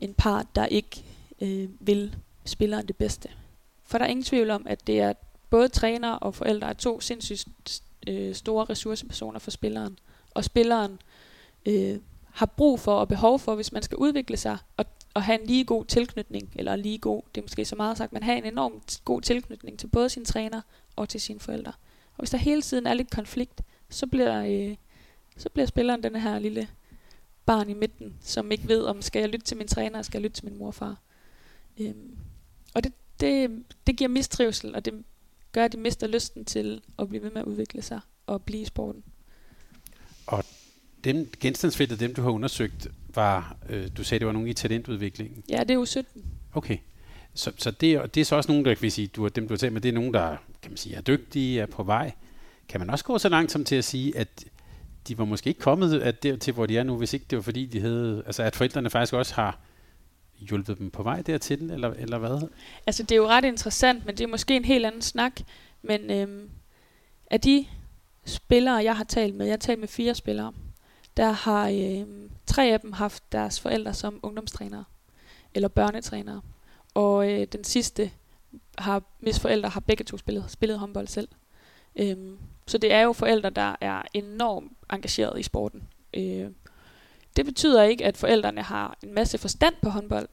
en part, der ikke øh, vil spilleren det bedste. For der er ingen tvivl om, at det er både træner og forældre er to sindssygt øh, store ressourcepersoner for spilleren. Og spilleren øh, har brug for og behov for, hvis man skal udvikle sig og, og have en lige god tilknytning, eller lige god, det er måske så meget sagt, men have en enormt god tilknytning til både sin træner og til sine forældre. Og hvis der hele tiden er lidt konflikt, så bliver, øh, så bliver spilleren den her lille barn i midten, som ikke ved, om skal jeg lytte til min træner, eller skal jeg lytte til min mor og far. Øhm, og det, det, det giver mistrivsel, og det gør, at de mister lysten til at blive ved med at udvikle sig og blive i sporten. Og dem genstandsfeltet, dem du har undersøgt, var, øh, du sagde, det var nogle i talentudviklingen? Ja, det er jo 17. Okay. Så, så det, det er så også nogen, der vil sige, du, dem du har talt med, det er nogen, der kan man sige, er dygtige, er på vej. Kan man også gå så langt som til at sige, at de var måske ikke kommet at der til, hvor de er nu, hvis ikke det var fordi, de havde, altså at forældrene faktisk også har hjulpet dem på vej dertil, eller, eller hvad? Altså, det er jo ret interessant, men det er måske en helt anden snak. Men øhm, af de spillere, jeg har talt med, jeg har talt med fire spillere, der har øhm, tre af dem haft deres forældre som ungdomstrænere, eller børnetrænere. Og øh, den sidste, har, hvis forældre har begge to spillet, spillet håndbold selv. Øhm, så det er jo forældre, der er enormt engageret i sporten. Øh, det betyder ikke, at forældrene har en masse forstand på håndbold,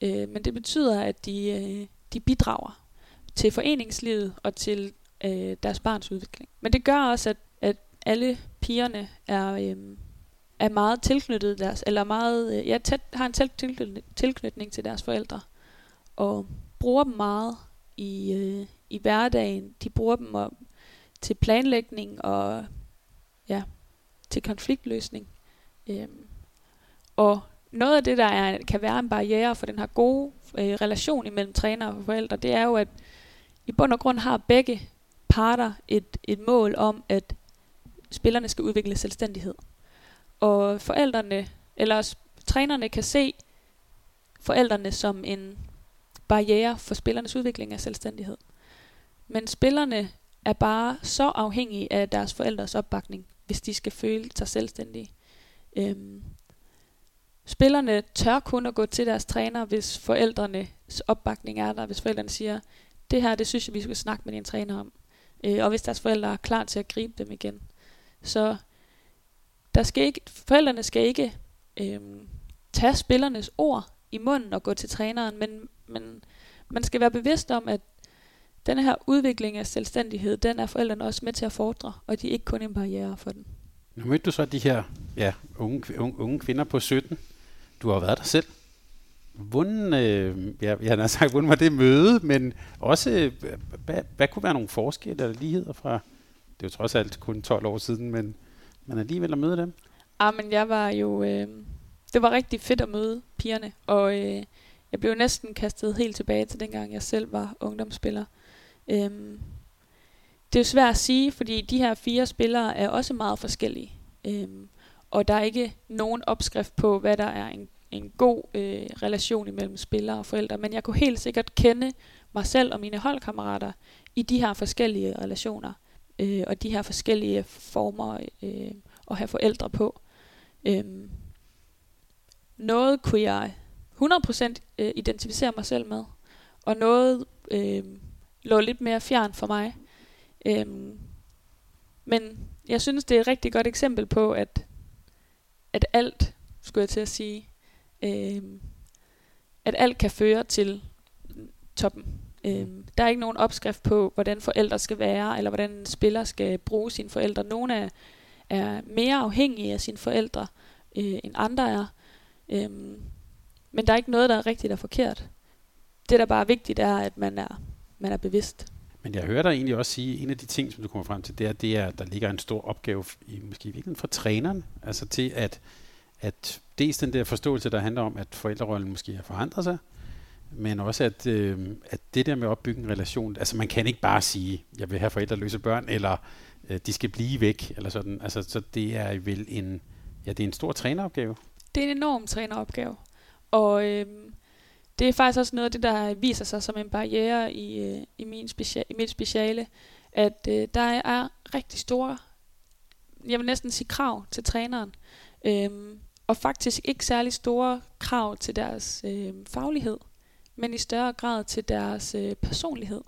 øh, men det betyder, at de, øh, de bidrager til foreningslivet og til øh, deres barns udvikling. Men det gør også, at, at alle pigerne er, øh, er meget tilknyttet deres, eller meget, øh, ja, tæt, har en tæt tilknytning, tilknytning til deres forældre, og bruger dem meget i, øh, i hverdagen. De bruger dem om, til planlægning og ja, til konfliktløsning. Øh, og noget af det, der er, kan være en barriere for den her gode øh, relation imellem træner og forældre, det er jo, at i bund og grund har begge parter et, et mål om, at spillerne skal udvikle selvstændighed. Og forældrene, eller trænerne kan se forældrene som en barriere for spillernes udvikling af selvstændighed. Men spillerne er bare så afhængige af deres forældres opbakning, hvis de skal føle sig selvstændige. Øhm, Spillerne tør kun at gå til deres træner, hvis forældrenes opbakning er der. Hvis forældrene siger, det her, det synes jeg, vi skal snakke med din træner om. Øh, og hvis deres forældre er klar til at gribe dem igen. Så der skal ikke, forældrene skal ikke øh, tage spillernes ord i munden og gå til træneren, men, men man skal være bevidst om, at den her udvikling af selvstændighed, den er forældrene også med til at fordre, og de er ikke kun en barriere for den. Nu mødte du så de her ja, unge, unge, unge kvinder på 17, du har været der selv. Hvordan, øh, ja, jeg har sagt, hvordan var det møde, men også, øh, hvad, hvad kunne være nogle forskelle eller ligheder fra, det er jo trods alt kun 12 år siden, men, men alligevel at møde dem? Ah, men jeg var jo, øh, det var rigtig fedt at møde pigerne, og øh, jeg blev næsten kastet helt tilbage til dengang jeg selv var ungdomsspiller. Øh, det er jo svært at sige, fordi de her fire spillere er også meget forskellige. Øhm, og der er ikke nogen opskrift på, hvad der er en, en god øh, relation imellem spillere og forældre, men jeg kunne helt sikkert kende mig selv og mine holdkammerater i de her forskellige relationer, øh, og de her forskellige former øh, at have forældre på. Øh, noget kunne jeg 100% øh, identificere mig selv med, og noget øh, lå lidt mere fjern for mig. Øh, men jeg synes, det er et rigtig godt eksempel på, at, at alt, skulle jeg til at sige, øh, at alt kan føre til toppen. Øh, der er ikke nogen opskrift på, hvordan forældre skal være, eller hvordan en spiller skal bruge sine forældre. Nogle er, er mere afhængige af sine forældre, øh, end andre er. Øh, men der er ikke noget, der er rigtigt og forkert. Det, der bare er vigtigt, er, at man er, man er bevidst. Men jeg hører dig egentlig også sige, at en af de ting, som du kommer frem til, det er, det er at der ligger en stor opgave, i, måske virkelig for træneren, altså til at, at dels den der forståelse, der handler om, at forældrerollen måske har forandret sig, men også at, øh, at det der med at opbygge en relation, altså man kan ikke bare sige, jeg vil have forældreløse børn, eller øh, de skal blive væk, eller sådan. Altså, så det er vel en, ja, det er en stor træneropgave. Det er en enorm træneropgave. Og øh, det er faktisk også noget af det, der viser sig som en barriere i, øh, i, min specia- i mit speciale, at øh, der er rigtig store, jeg vil næsten sige krav til træneren, øh, og faktisk ikke særlig store krav til deres øh, faglighed, men i større grad til deres øh, personlighed,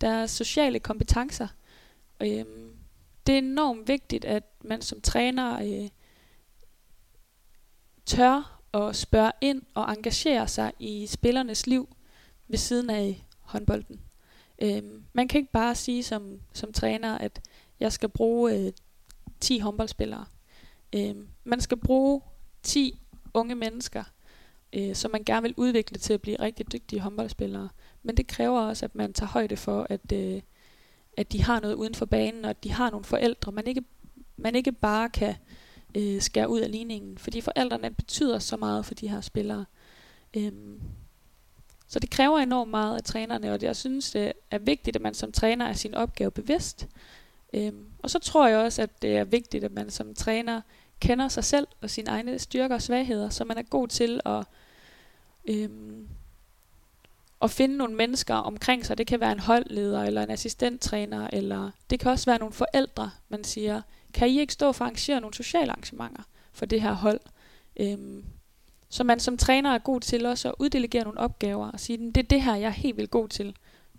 deres sociale kompetencer. Øh, det er enormt vigtigt, at man som træner øh, tør at spørge ind og engagere sig i spillernes liv ved siden af håndbolden. Øhm, man kan ikke bare sige som, som træner, at jeg skal bruge øh, 10 håndboldspillere. Øhm, man skal bruge 10 unge mennesker, øh, som man gerne vil udvikle til at blive rigtig dygtige håndboldspillere. Men det kræver også, at man tager højde for, at, øh, at de har noget uden for banen, og at de har nogle forældre, man ikke, man ikke bare kan øh, skære ud af ligningen, fordi forældrene betyder så meget for de her spillere. Øhm, så det kræver enormt meget af trænerne, og jeg synes, det er vigtigt, at man som træner er sin opgave bevidst. Øhm, og så tror jeg også, at det er vigtigt, at man som træner kender sig selv og sine egne styrker og svagheder, så man er god til at, øhm, at finde nogle mennesker omkring sig. Det kan være en holdleder eller en assistenttræner, eller det kan også være nogle forældre, man siger, kan I ikke stå for at arrangere nogle sociale arrangementer for det her hold? Øhm, så man som træner er god til også at uddelegere nogle opgaver og sige, det er det her, jeg er helt vildt god til.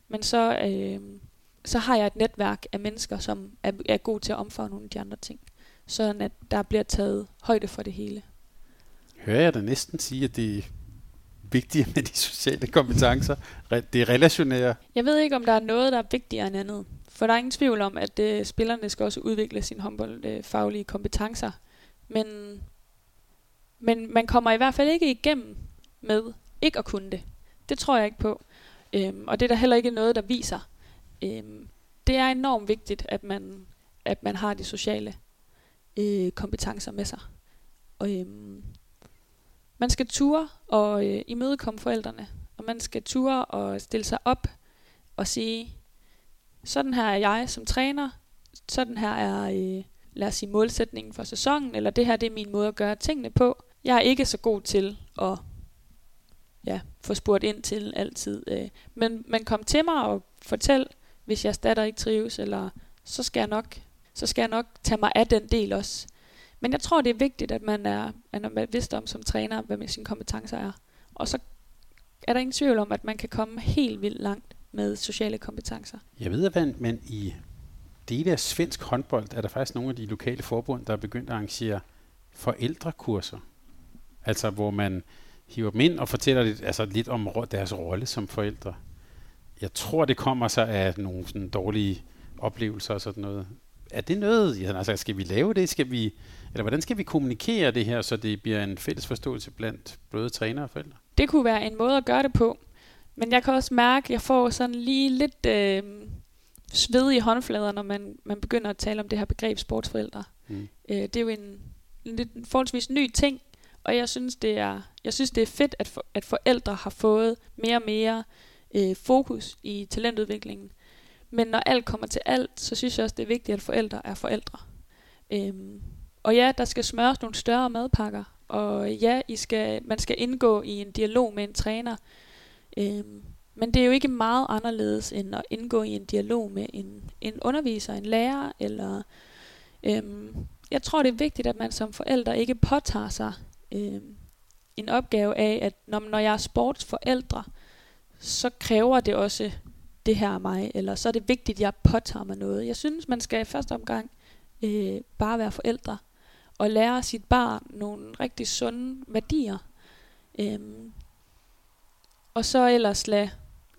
Men så, øhm, så har jeg et netværk af mennesker, som er, er god til at omfavne nogle af de andre ting. Sådan at der bliver taget højde for det hele. Hører jeg da næsten sige, at det er vigtigere med de sociale kompetencer, det relationære? Jeg ved ikke, om der er noget, der er vigtigere end andet. For der er ingen tvivl om, at øh, spillerne skal også udvikle sine håndboldfaglige øh, kompetencer. Men, men man kommer i hvert fald ikke igennem med ikke at kunne det. Det tror jeg ikke på. Øhm, og det er der heller ikke noget, der viser. Øhm, det er enormt vigtigt, at man, at man har de sociale øh, kompetencer med sig. Og, øhm, man skal ture og øh, imødekomme forældrene. Og man skal ture og stille sig op og sige, sådan her er jeg som træner, sådan her er, øh, lad os sige, målsætningen for sæsonen, eller det her det er min måde at gøre tingene på. Jeg er ikke så god til at ja, få spurgt ind til altid. Øh. Men, men kom til mig og fortæl, hvis jeg stadig ikke trives, eller så skal jeg nok, så skal jeg nok tage mig af den del også. Men jeg tror, det er vigtigt, at man er, man er vidst om som træner, hvad sine kompetencer er. Og så er der ingen tvivl om, at man kan komme helt vildt langt med sociale kompetencer. Jeg ved, at man i dele af svensk håndbold er der faktisk nogle af de lokale forbund, der er begyndt at arrangere forældrekurser. Altså hvor man hiver dem ind og fortæller lidt, altså lidt om deres rolle som forældre. Jeg tror, det kommer sig af nogle sådan dårlige oplevelser og sådan noget. Er det noget, ja, altså skal vi lave det? Skal vi, eller hvordan skal vi kommunikere det her, så det bliver en fælles forståelse blandt både trænere og forældre? Det kunne være en måde at gøre det på. Men jeg kan også mærke, at jeg får sådan lige lidt øh, svedige håndflader, når man, man begynder at tale om det her begreb sportsforældre. Mm. Øh, det er jo en, en lidt forholdsvis ny ting, og jeg synes, det er, jeg synes, det er fedt, at, for, at forældre har fået mere og mere øh, fokus i talentudviklingen. Men når alt kommer til alt, så synes jeg også, det er vigtigt, at forældre er forældre. Øhm, og ja, der skal smøres nogle større madpakker, og ja, I skal, man skal indgå i en dialog med en træner. Øhm, men det er jo ikke meget anderledes end at indgå i en dialog med en, en underviser, en lærer. Eller, øhm, jeg tror, det er vigtigt, at man som forældre ikke påtager sig øhm, en opgave af, at når, når jeg er sportsforældre, så kræver det også det her af mig, eller så er det vigtigt, at jeg påtager mig noget. Jeg synes, man skal i første omgang øh, bare være forældre, og lære sit barn nogle rigtig sunde værdier. Øhm, og så ellers lade,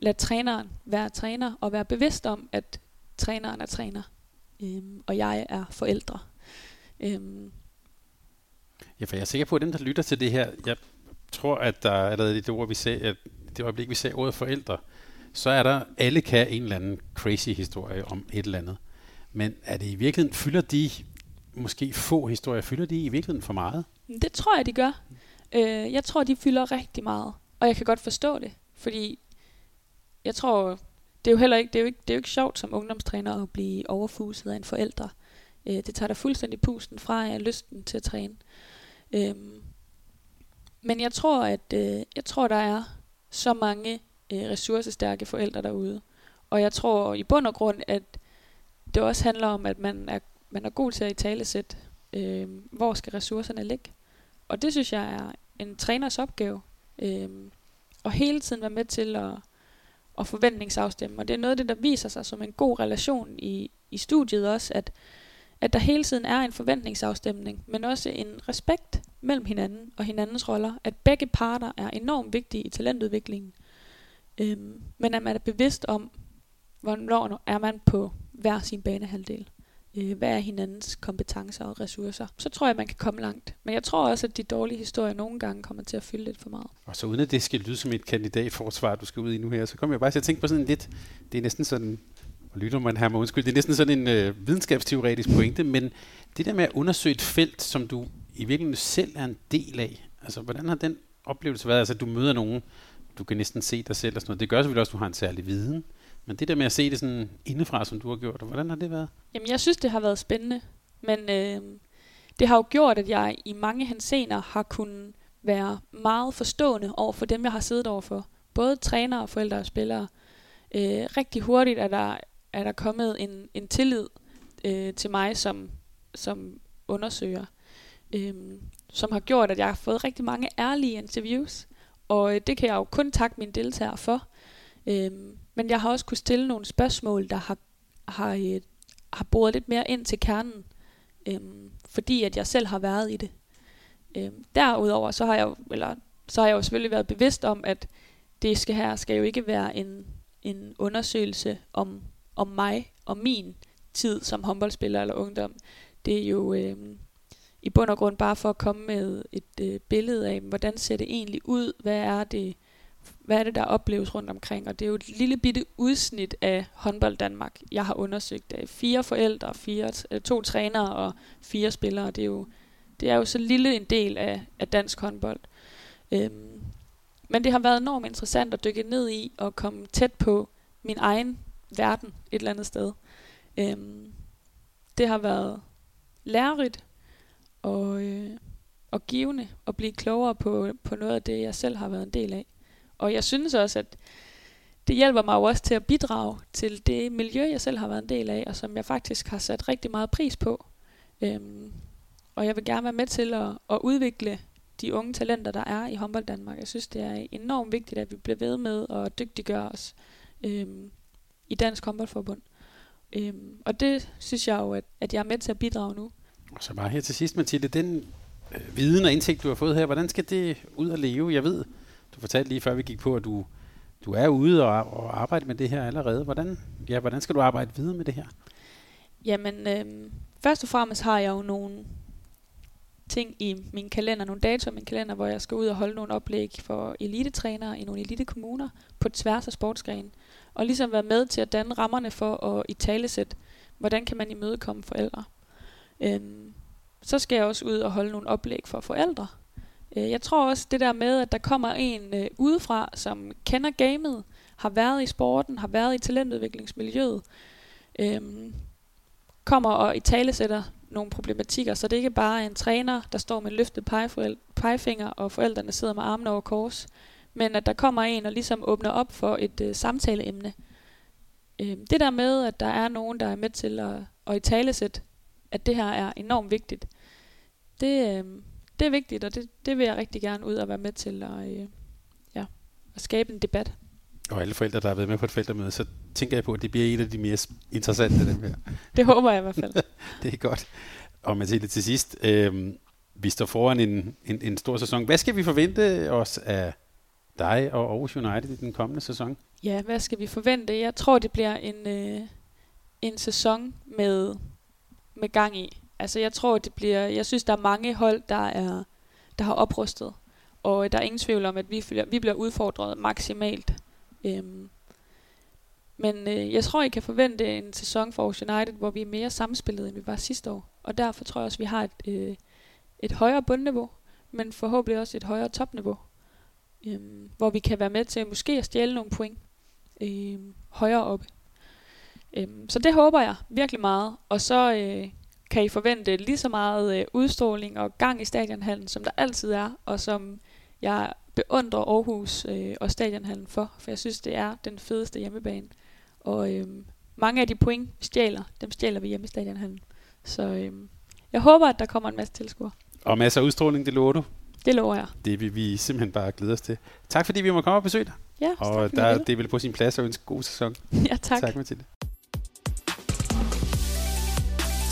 lad træneren være træner, og være bevidst om, at træneren er træner, øhm, og jeg er forældre. Øhm. Ja, for jeg er sikker på, at dem, der lytter til det her, jeg tror, at der er det ord, vi sagde, at det øjeblik, vi sagde ordet forældre, så er der, alle kan en eller anden crazy historie om et eller andet. Men er det i virkeligheden, fylder de måske få historier, fylder de i virkeligheden for meget? Det tror jeg, de gør. Øh, jeg tror, de fylder rigtig meget. Og jeg kan godt forstå det, fordi jeg tror, det er jo heller ikke, det er jo ikke, det er jo ikke sjovt som ungdomstræner at blive overfuset af en forælder. Øh, det tager dig fuldstændig pusten fra af lysten til at træne. Øh, men jeg tror, at øh, jeg tror, der er så mange øh, ressourcestærke forældre derude. Og jeg tror i bund og grund, at det også handler om, at man er, man er god til at i tale øh, hvor skal ressourcerne ligge. Og det synes jeg er en træners opgave. Øh, og hele tiden være med til at, at forventningsafstemme. Og det er noget af det, der viser sig som en god relation i, i studiet også, at, at der hele tiden er en forventningsafstemning, men også en respekt mellem hinanden og hinandens roller. At begge parter er enormt vigtige i talentudviklingen. Øhm, men at man er bevidst om, hvornår er man på hver sin banehalvdel. Øh, hvad er hinandens kompetencer og ressourcer. Så tror jeg, man kan komme langt. Men jeg tror også, at de dårlige historier nogle gange kommer til at fylde lidt for meget. Og så uden at det skal lyde som et kandidatforsvar, du skal ud i nu her, så kommer jeg bare til at tænke på sådan lidt, det er næsten sådan, og lytter man her med undskyld, det er næsten sådan en øh, videnskabsteoretisk pointe, men det der med at undersøge et felt, som du i virkeligheden selv er en del af, altså hvordan har den oplevelse været? Altså du møder nogen, du kan næsten se dig selv og sådan noget. Det gør selvfølgelig også, at du har en særlig viden. Men det der med at se det sådan indefra, som du har gjort, hvordan har det været? Jamen, jeg synes, det har været spændende. Men øh, det har jo gjort, at jeg i mange hensener har kunnet være meget forstående over for dem, jeg har siddet overfor. Både trænere, forældre og spillere. Øh, rigtig hurtigt er der, er der kommet en, en tillid øh, til mig som, som undersøger, øh, som har gjort, at jeg har fået rigtig mange ærlige interviews. Og øh, det kan jeg jo kun takke mine deltagere for. Øh, men jeg har også kunne stille nogle spørgsmål, der har, har, øh, har boret lidt mere ind til kernen, øh, fordi at jeg selv har været i det. Øh, derudover så har jeg eller så har jeg jo selvfølgelig været bevidst om, at det skal her skal jo ikke være en, en undersøgelse om, om mig og min tid som håndboldspiller eller ungdom. Det er jo øh, i bund og grund bare for at komme med et øh, billede af, hvordan ser det egentlig ud, hvad er det, hvad er det, der opleves rundt omkring. Og det er jo et lille bitte udsnit af håndbold Danmark, jeg har undersøgt af fire forældre, fire, øh, to trænere og fire spillere. Det er jo, det er jo så lille en del af, af dansk håndbold. Øhm, men det har været enormt interessant at dykke ned i og komme tæt på min egen verden et eller andet sted. Øhm, det har været lærerigt og, øh, og givende at blive klogere på, på noget af det, jeg selv har været en del af. Og jeg synes også, at det hjælper mig jo også til at bidrage til det miljø, jeg selv har været en del af, og som jeg faktisk har sat rigtig meget pris på. Øhm, og jeg vil gerne være med til at, at udvikle de unge talenter, der er i håndbold Danmark. Jeg synes, det er enormt vigtigt, at vi bliver ved med at dygtiggøre os øhm, i Dansk Håndboldforbund. Øhm, og det synes jeg jo, at, at jeg er med til at bidrage nu. Og så bare her til sidst, Mathilde, den øh, viden og indsigt, du har fået her, hvordan skal det ud at leve? Jeg ved, du fortalte lige før vi gik på, at du, du er ude og, og arbejder med det her allerede. Hvordan, ja, hvordan skal du arbejde videre med det her? Jamen, øh, først og fremmest har jeg jo nogle ting i min kalender, nogle datoer i min kalender, hvor jeg skal ud og holde nogle oplæg for elitetrænere i nogle elitekommuner på tværs af sportsgrenen. Og ligesom være med til at danne rammerne for at i talesæt, hvordan kan man imødekomme forældre. Øhm, så skal jeg også ud og holde nogle oplæg for forældre. Øh, jeg tror også det der med, at der kommer en øh, udefra, som kender gamet, har været i sporten, har været i talentudviklingsmiljøet, øh, kommer og i talesætter nogle problematikker, så det er ikke bare en træner, der står med løftet pegefinger, og forældrene sidder med armene over kors, men at der kommer en og ligesom åbner op for et øh, samtaleemne. Øh, det der med, at der er nogen, der er med til at, at i talesæt, at det her er enormt vigtigt, det, øh, det er vigtigt, og det, det vil jeg rigtig gerne ud og være med til at, øh, ja, at skabe en debat. Og alle forældre, der har været med på et forældremøde, så tænker jeg på, at det bliver en af de mere interessante dem her. [LAUGHS] Det håber jeg i hvert fald. [LAUGHS] det er godt. Og Mathilde, til sidst, øh, vi står foran en, en, en stor sæson. Hvad skal vi forvente os af dig og Aarhus United i den kommende sæson? Ja, hvad skal vi forvente? Jeg tror, det bliver en, øh, en sæson med, med gang i. Altså, jeg tror, det bliver... Jeg synes, der er mange hold, der, er, der har oprustet. Og øh, der er ingen tvivl om, at vi, vi bliver udfordret maksimalt. Øhm, men øh, jeg tror, I kan forvente en sæson for Aarhus United, hvor vi er mere samspillet, end vi var sidste år. Og derfor tror jeg også, at vi har et, øh, et højere bundniveau, men forhåbentlig også et højere topniveau. Øhm, hvor vi kan være med til måske at stjæle nogle point øh, højere oppe. Øhm, så det håber jeg virkelig meget. Og så øh, kan I forvente lige så meget øh, udstråling og gang i stadionhallen, som der altid er, og som jeg beundrer Aarhus øh, og stadionhallen for, for jeg synes, det er den fedeste hjemmebane. Og øh, mange af de point, vi stjæler, dem stjæler vi hjemme i stadionhallen. Så øh, jeg håber, at der kommer en masse tilskuere. Og masser af udstråling, det lover du? Det lover jeg. Det vil vi simpelthen bare glæde os til. Tak fordi vi må komme og besøge dig. Ja, og tak, der, det er vel på sin plads at ønske god sæson. [LAUGHS] Ja, tak. Tak, Mathilde.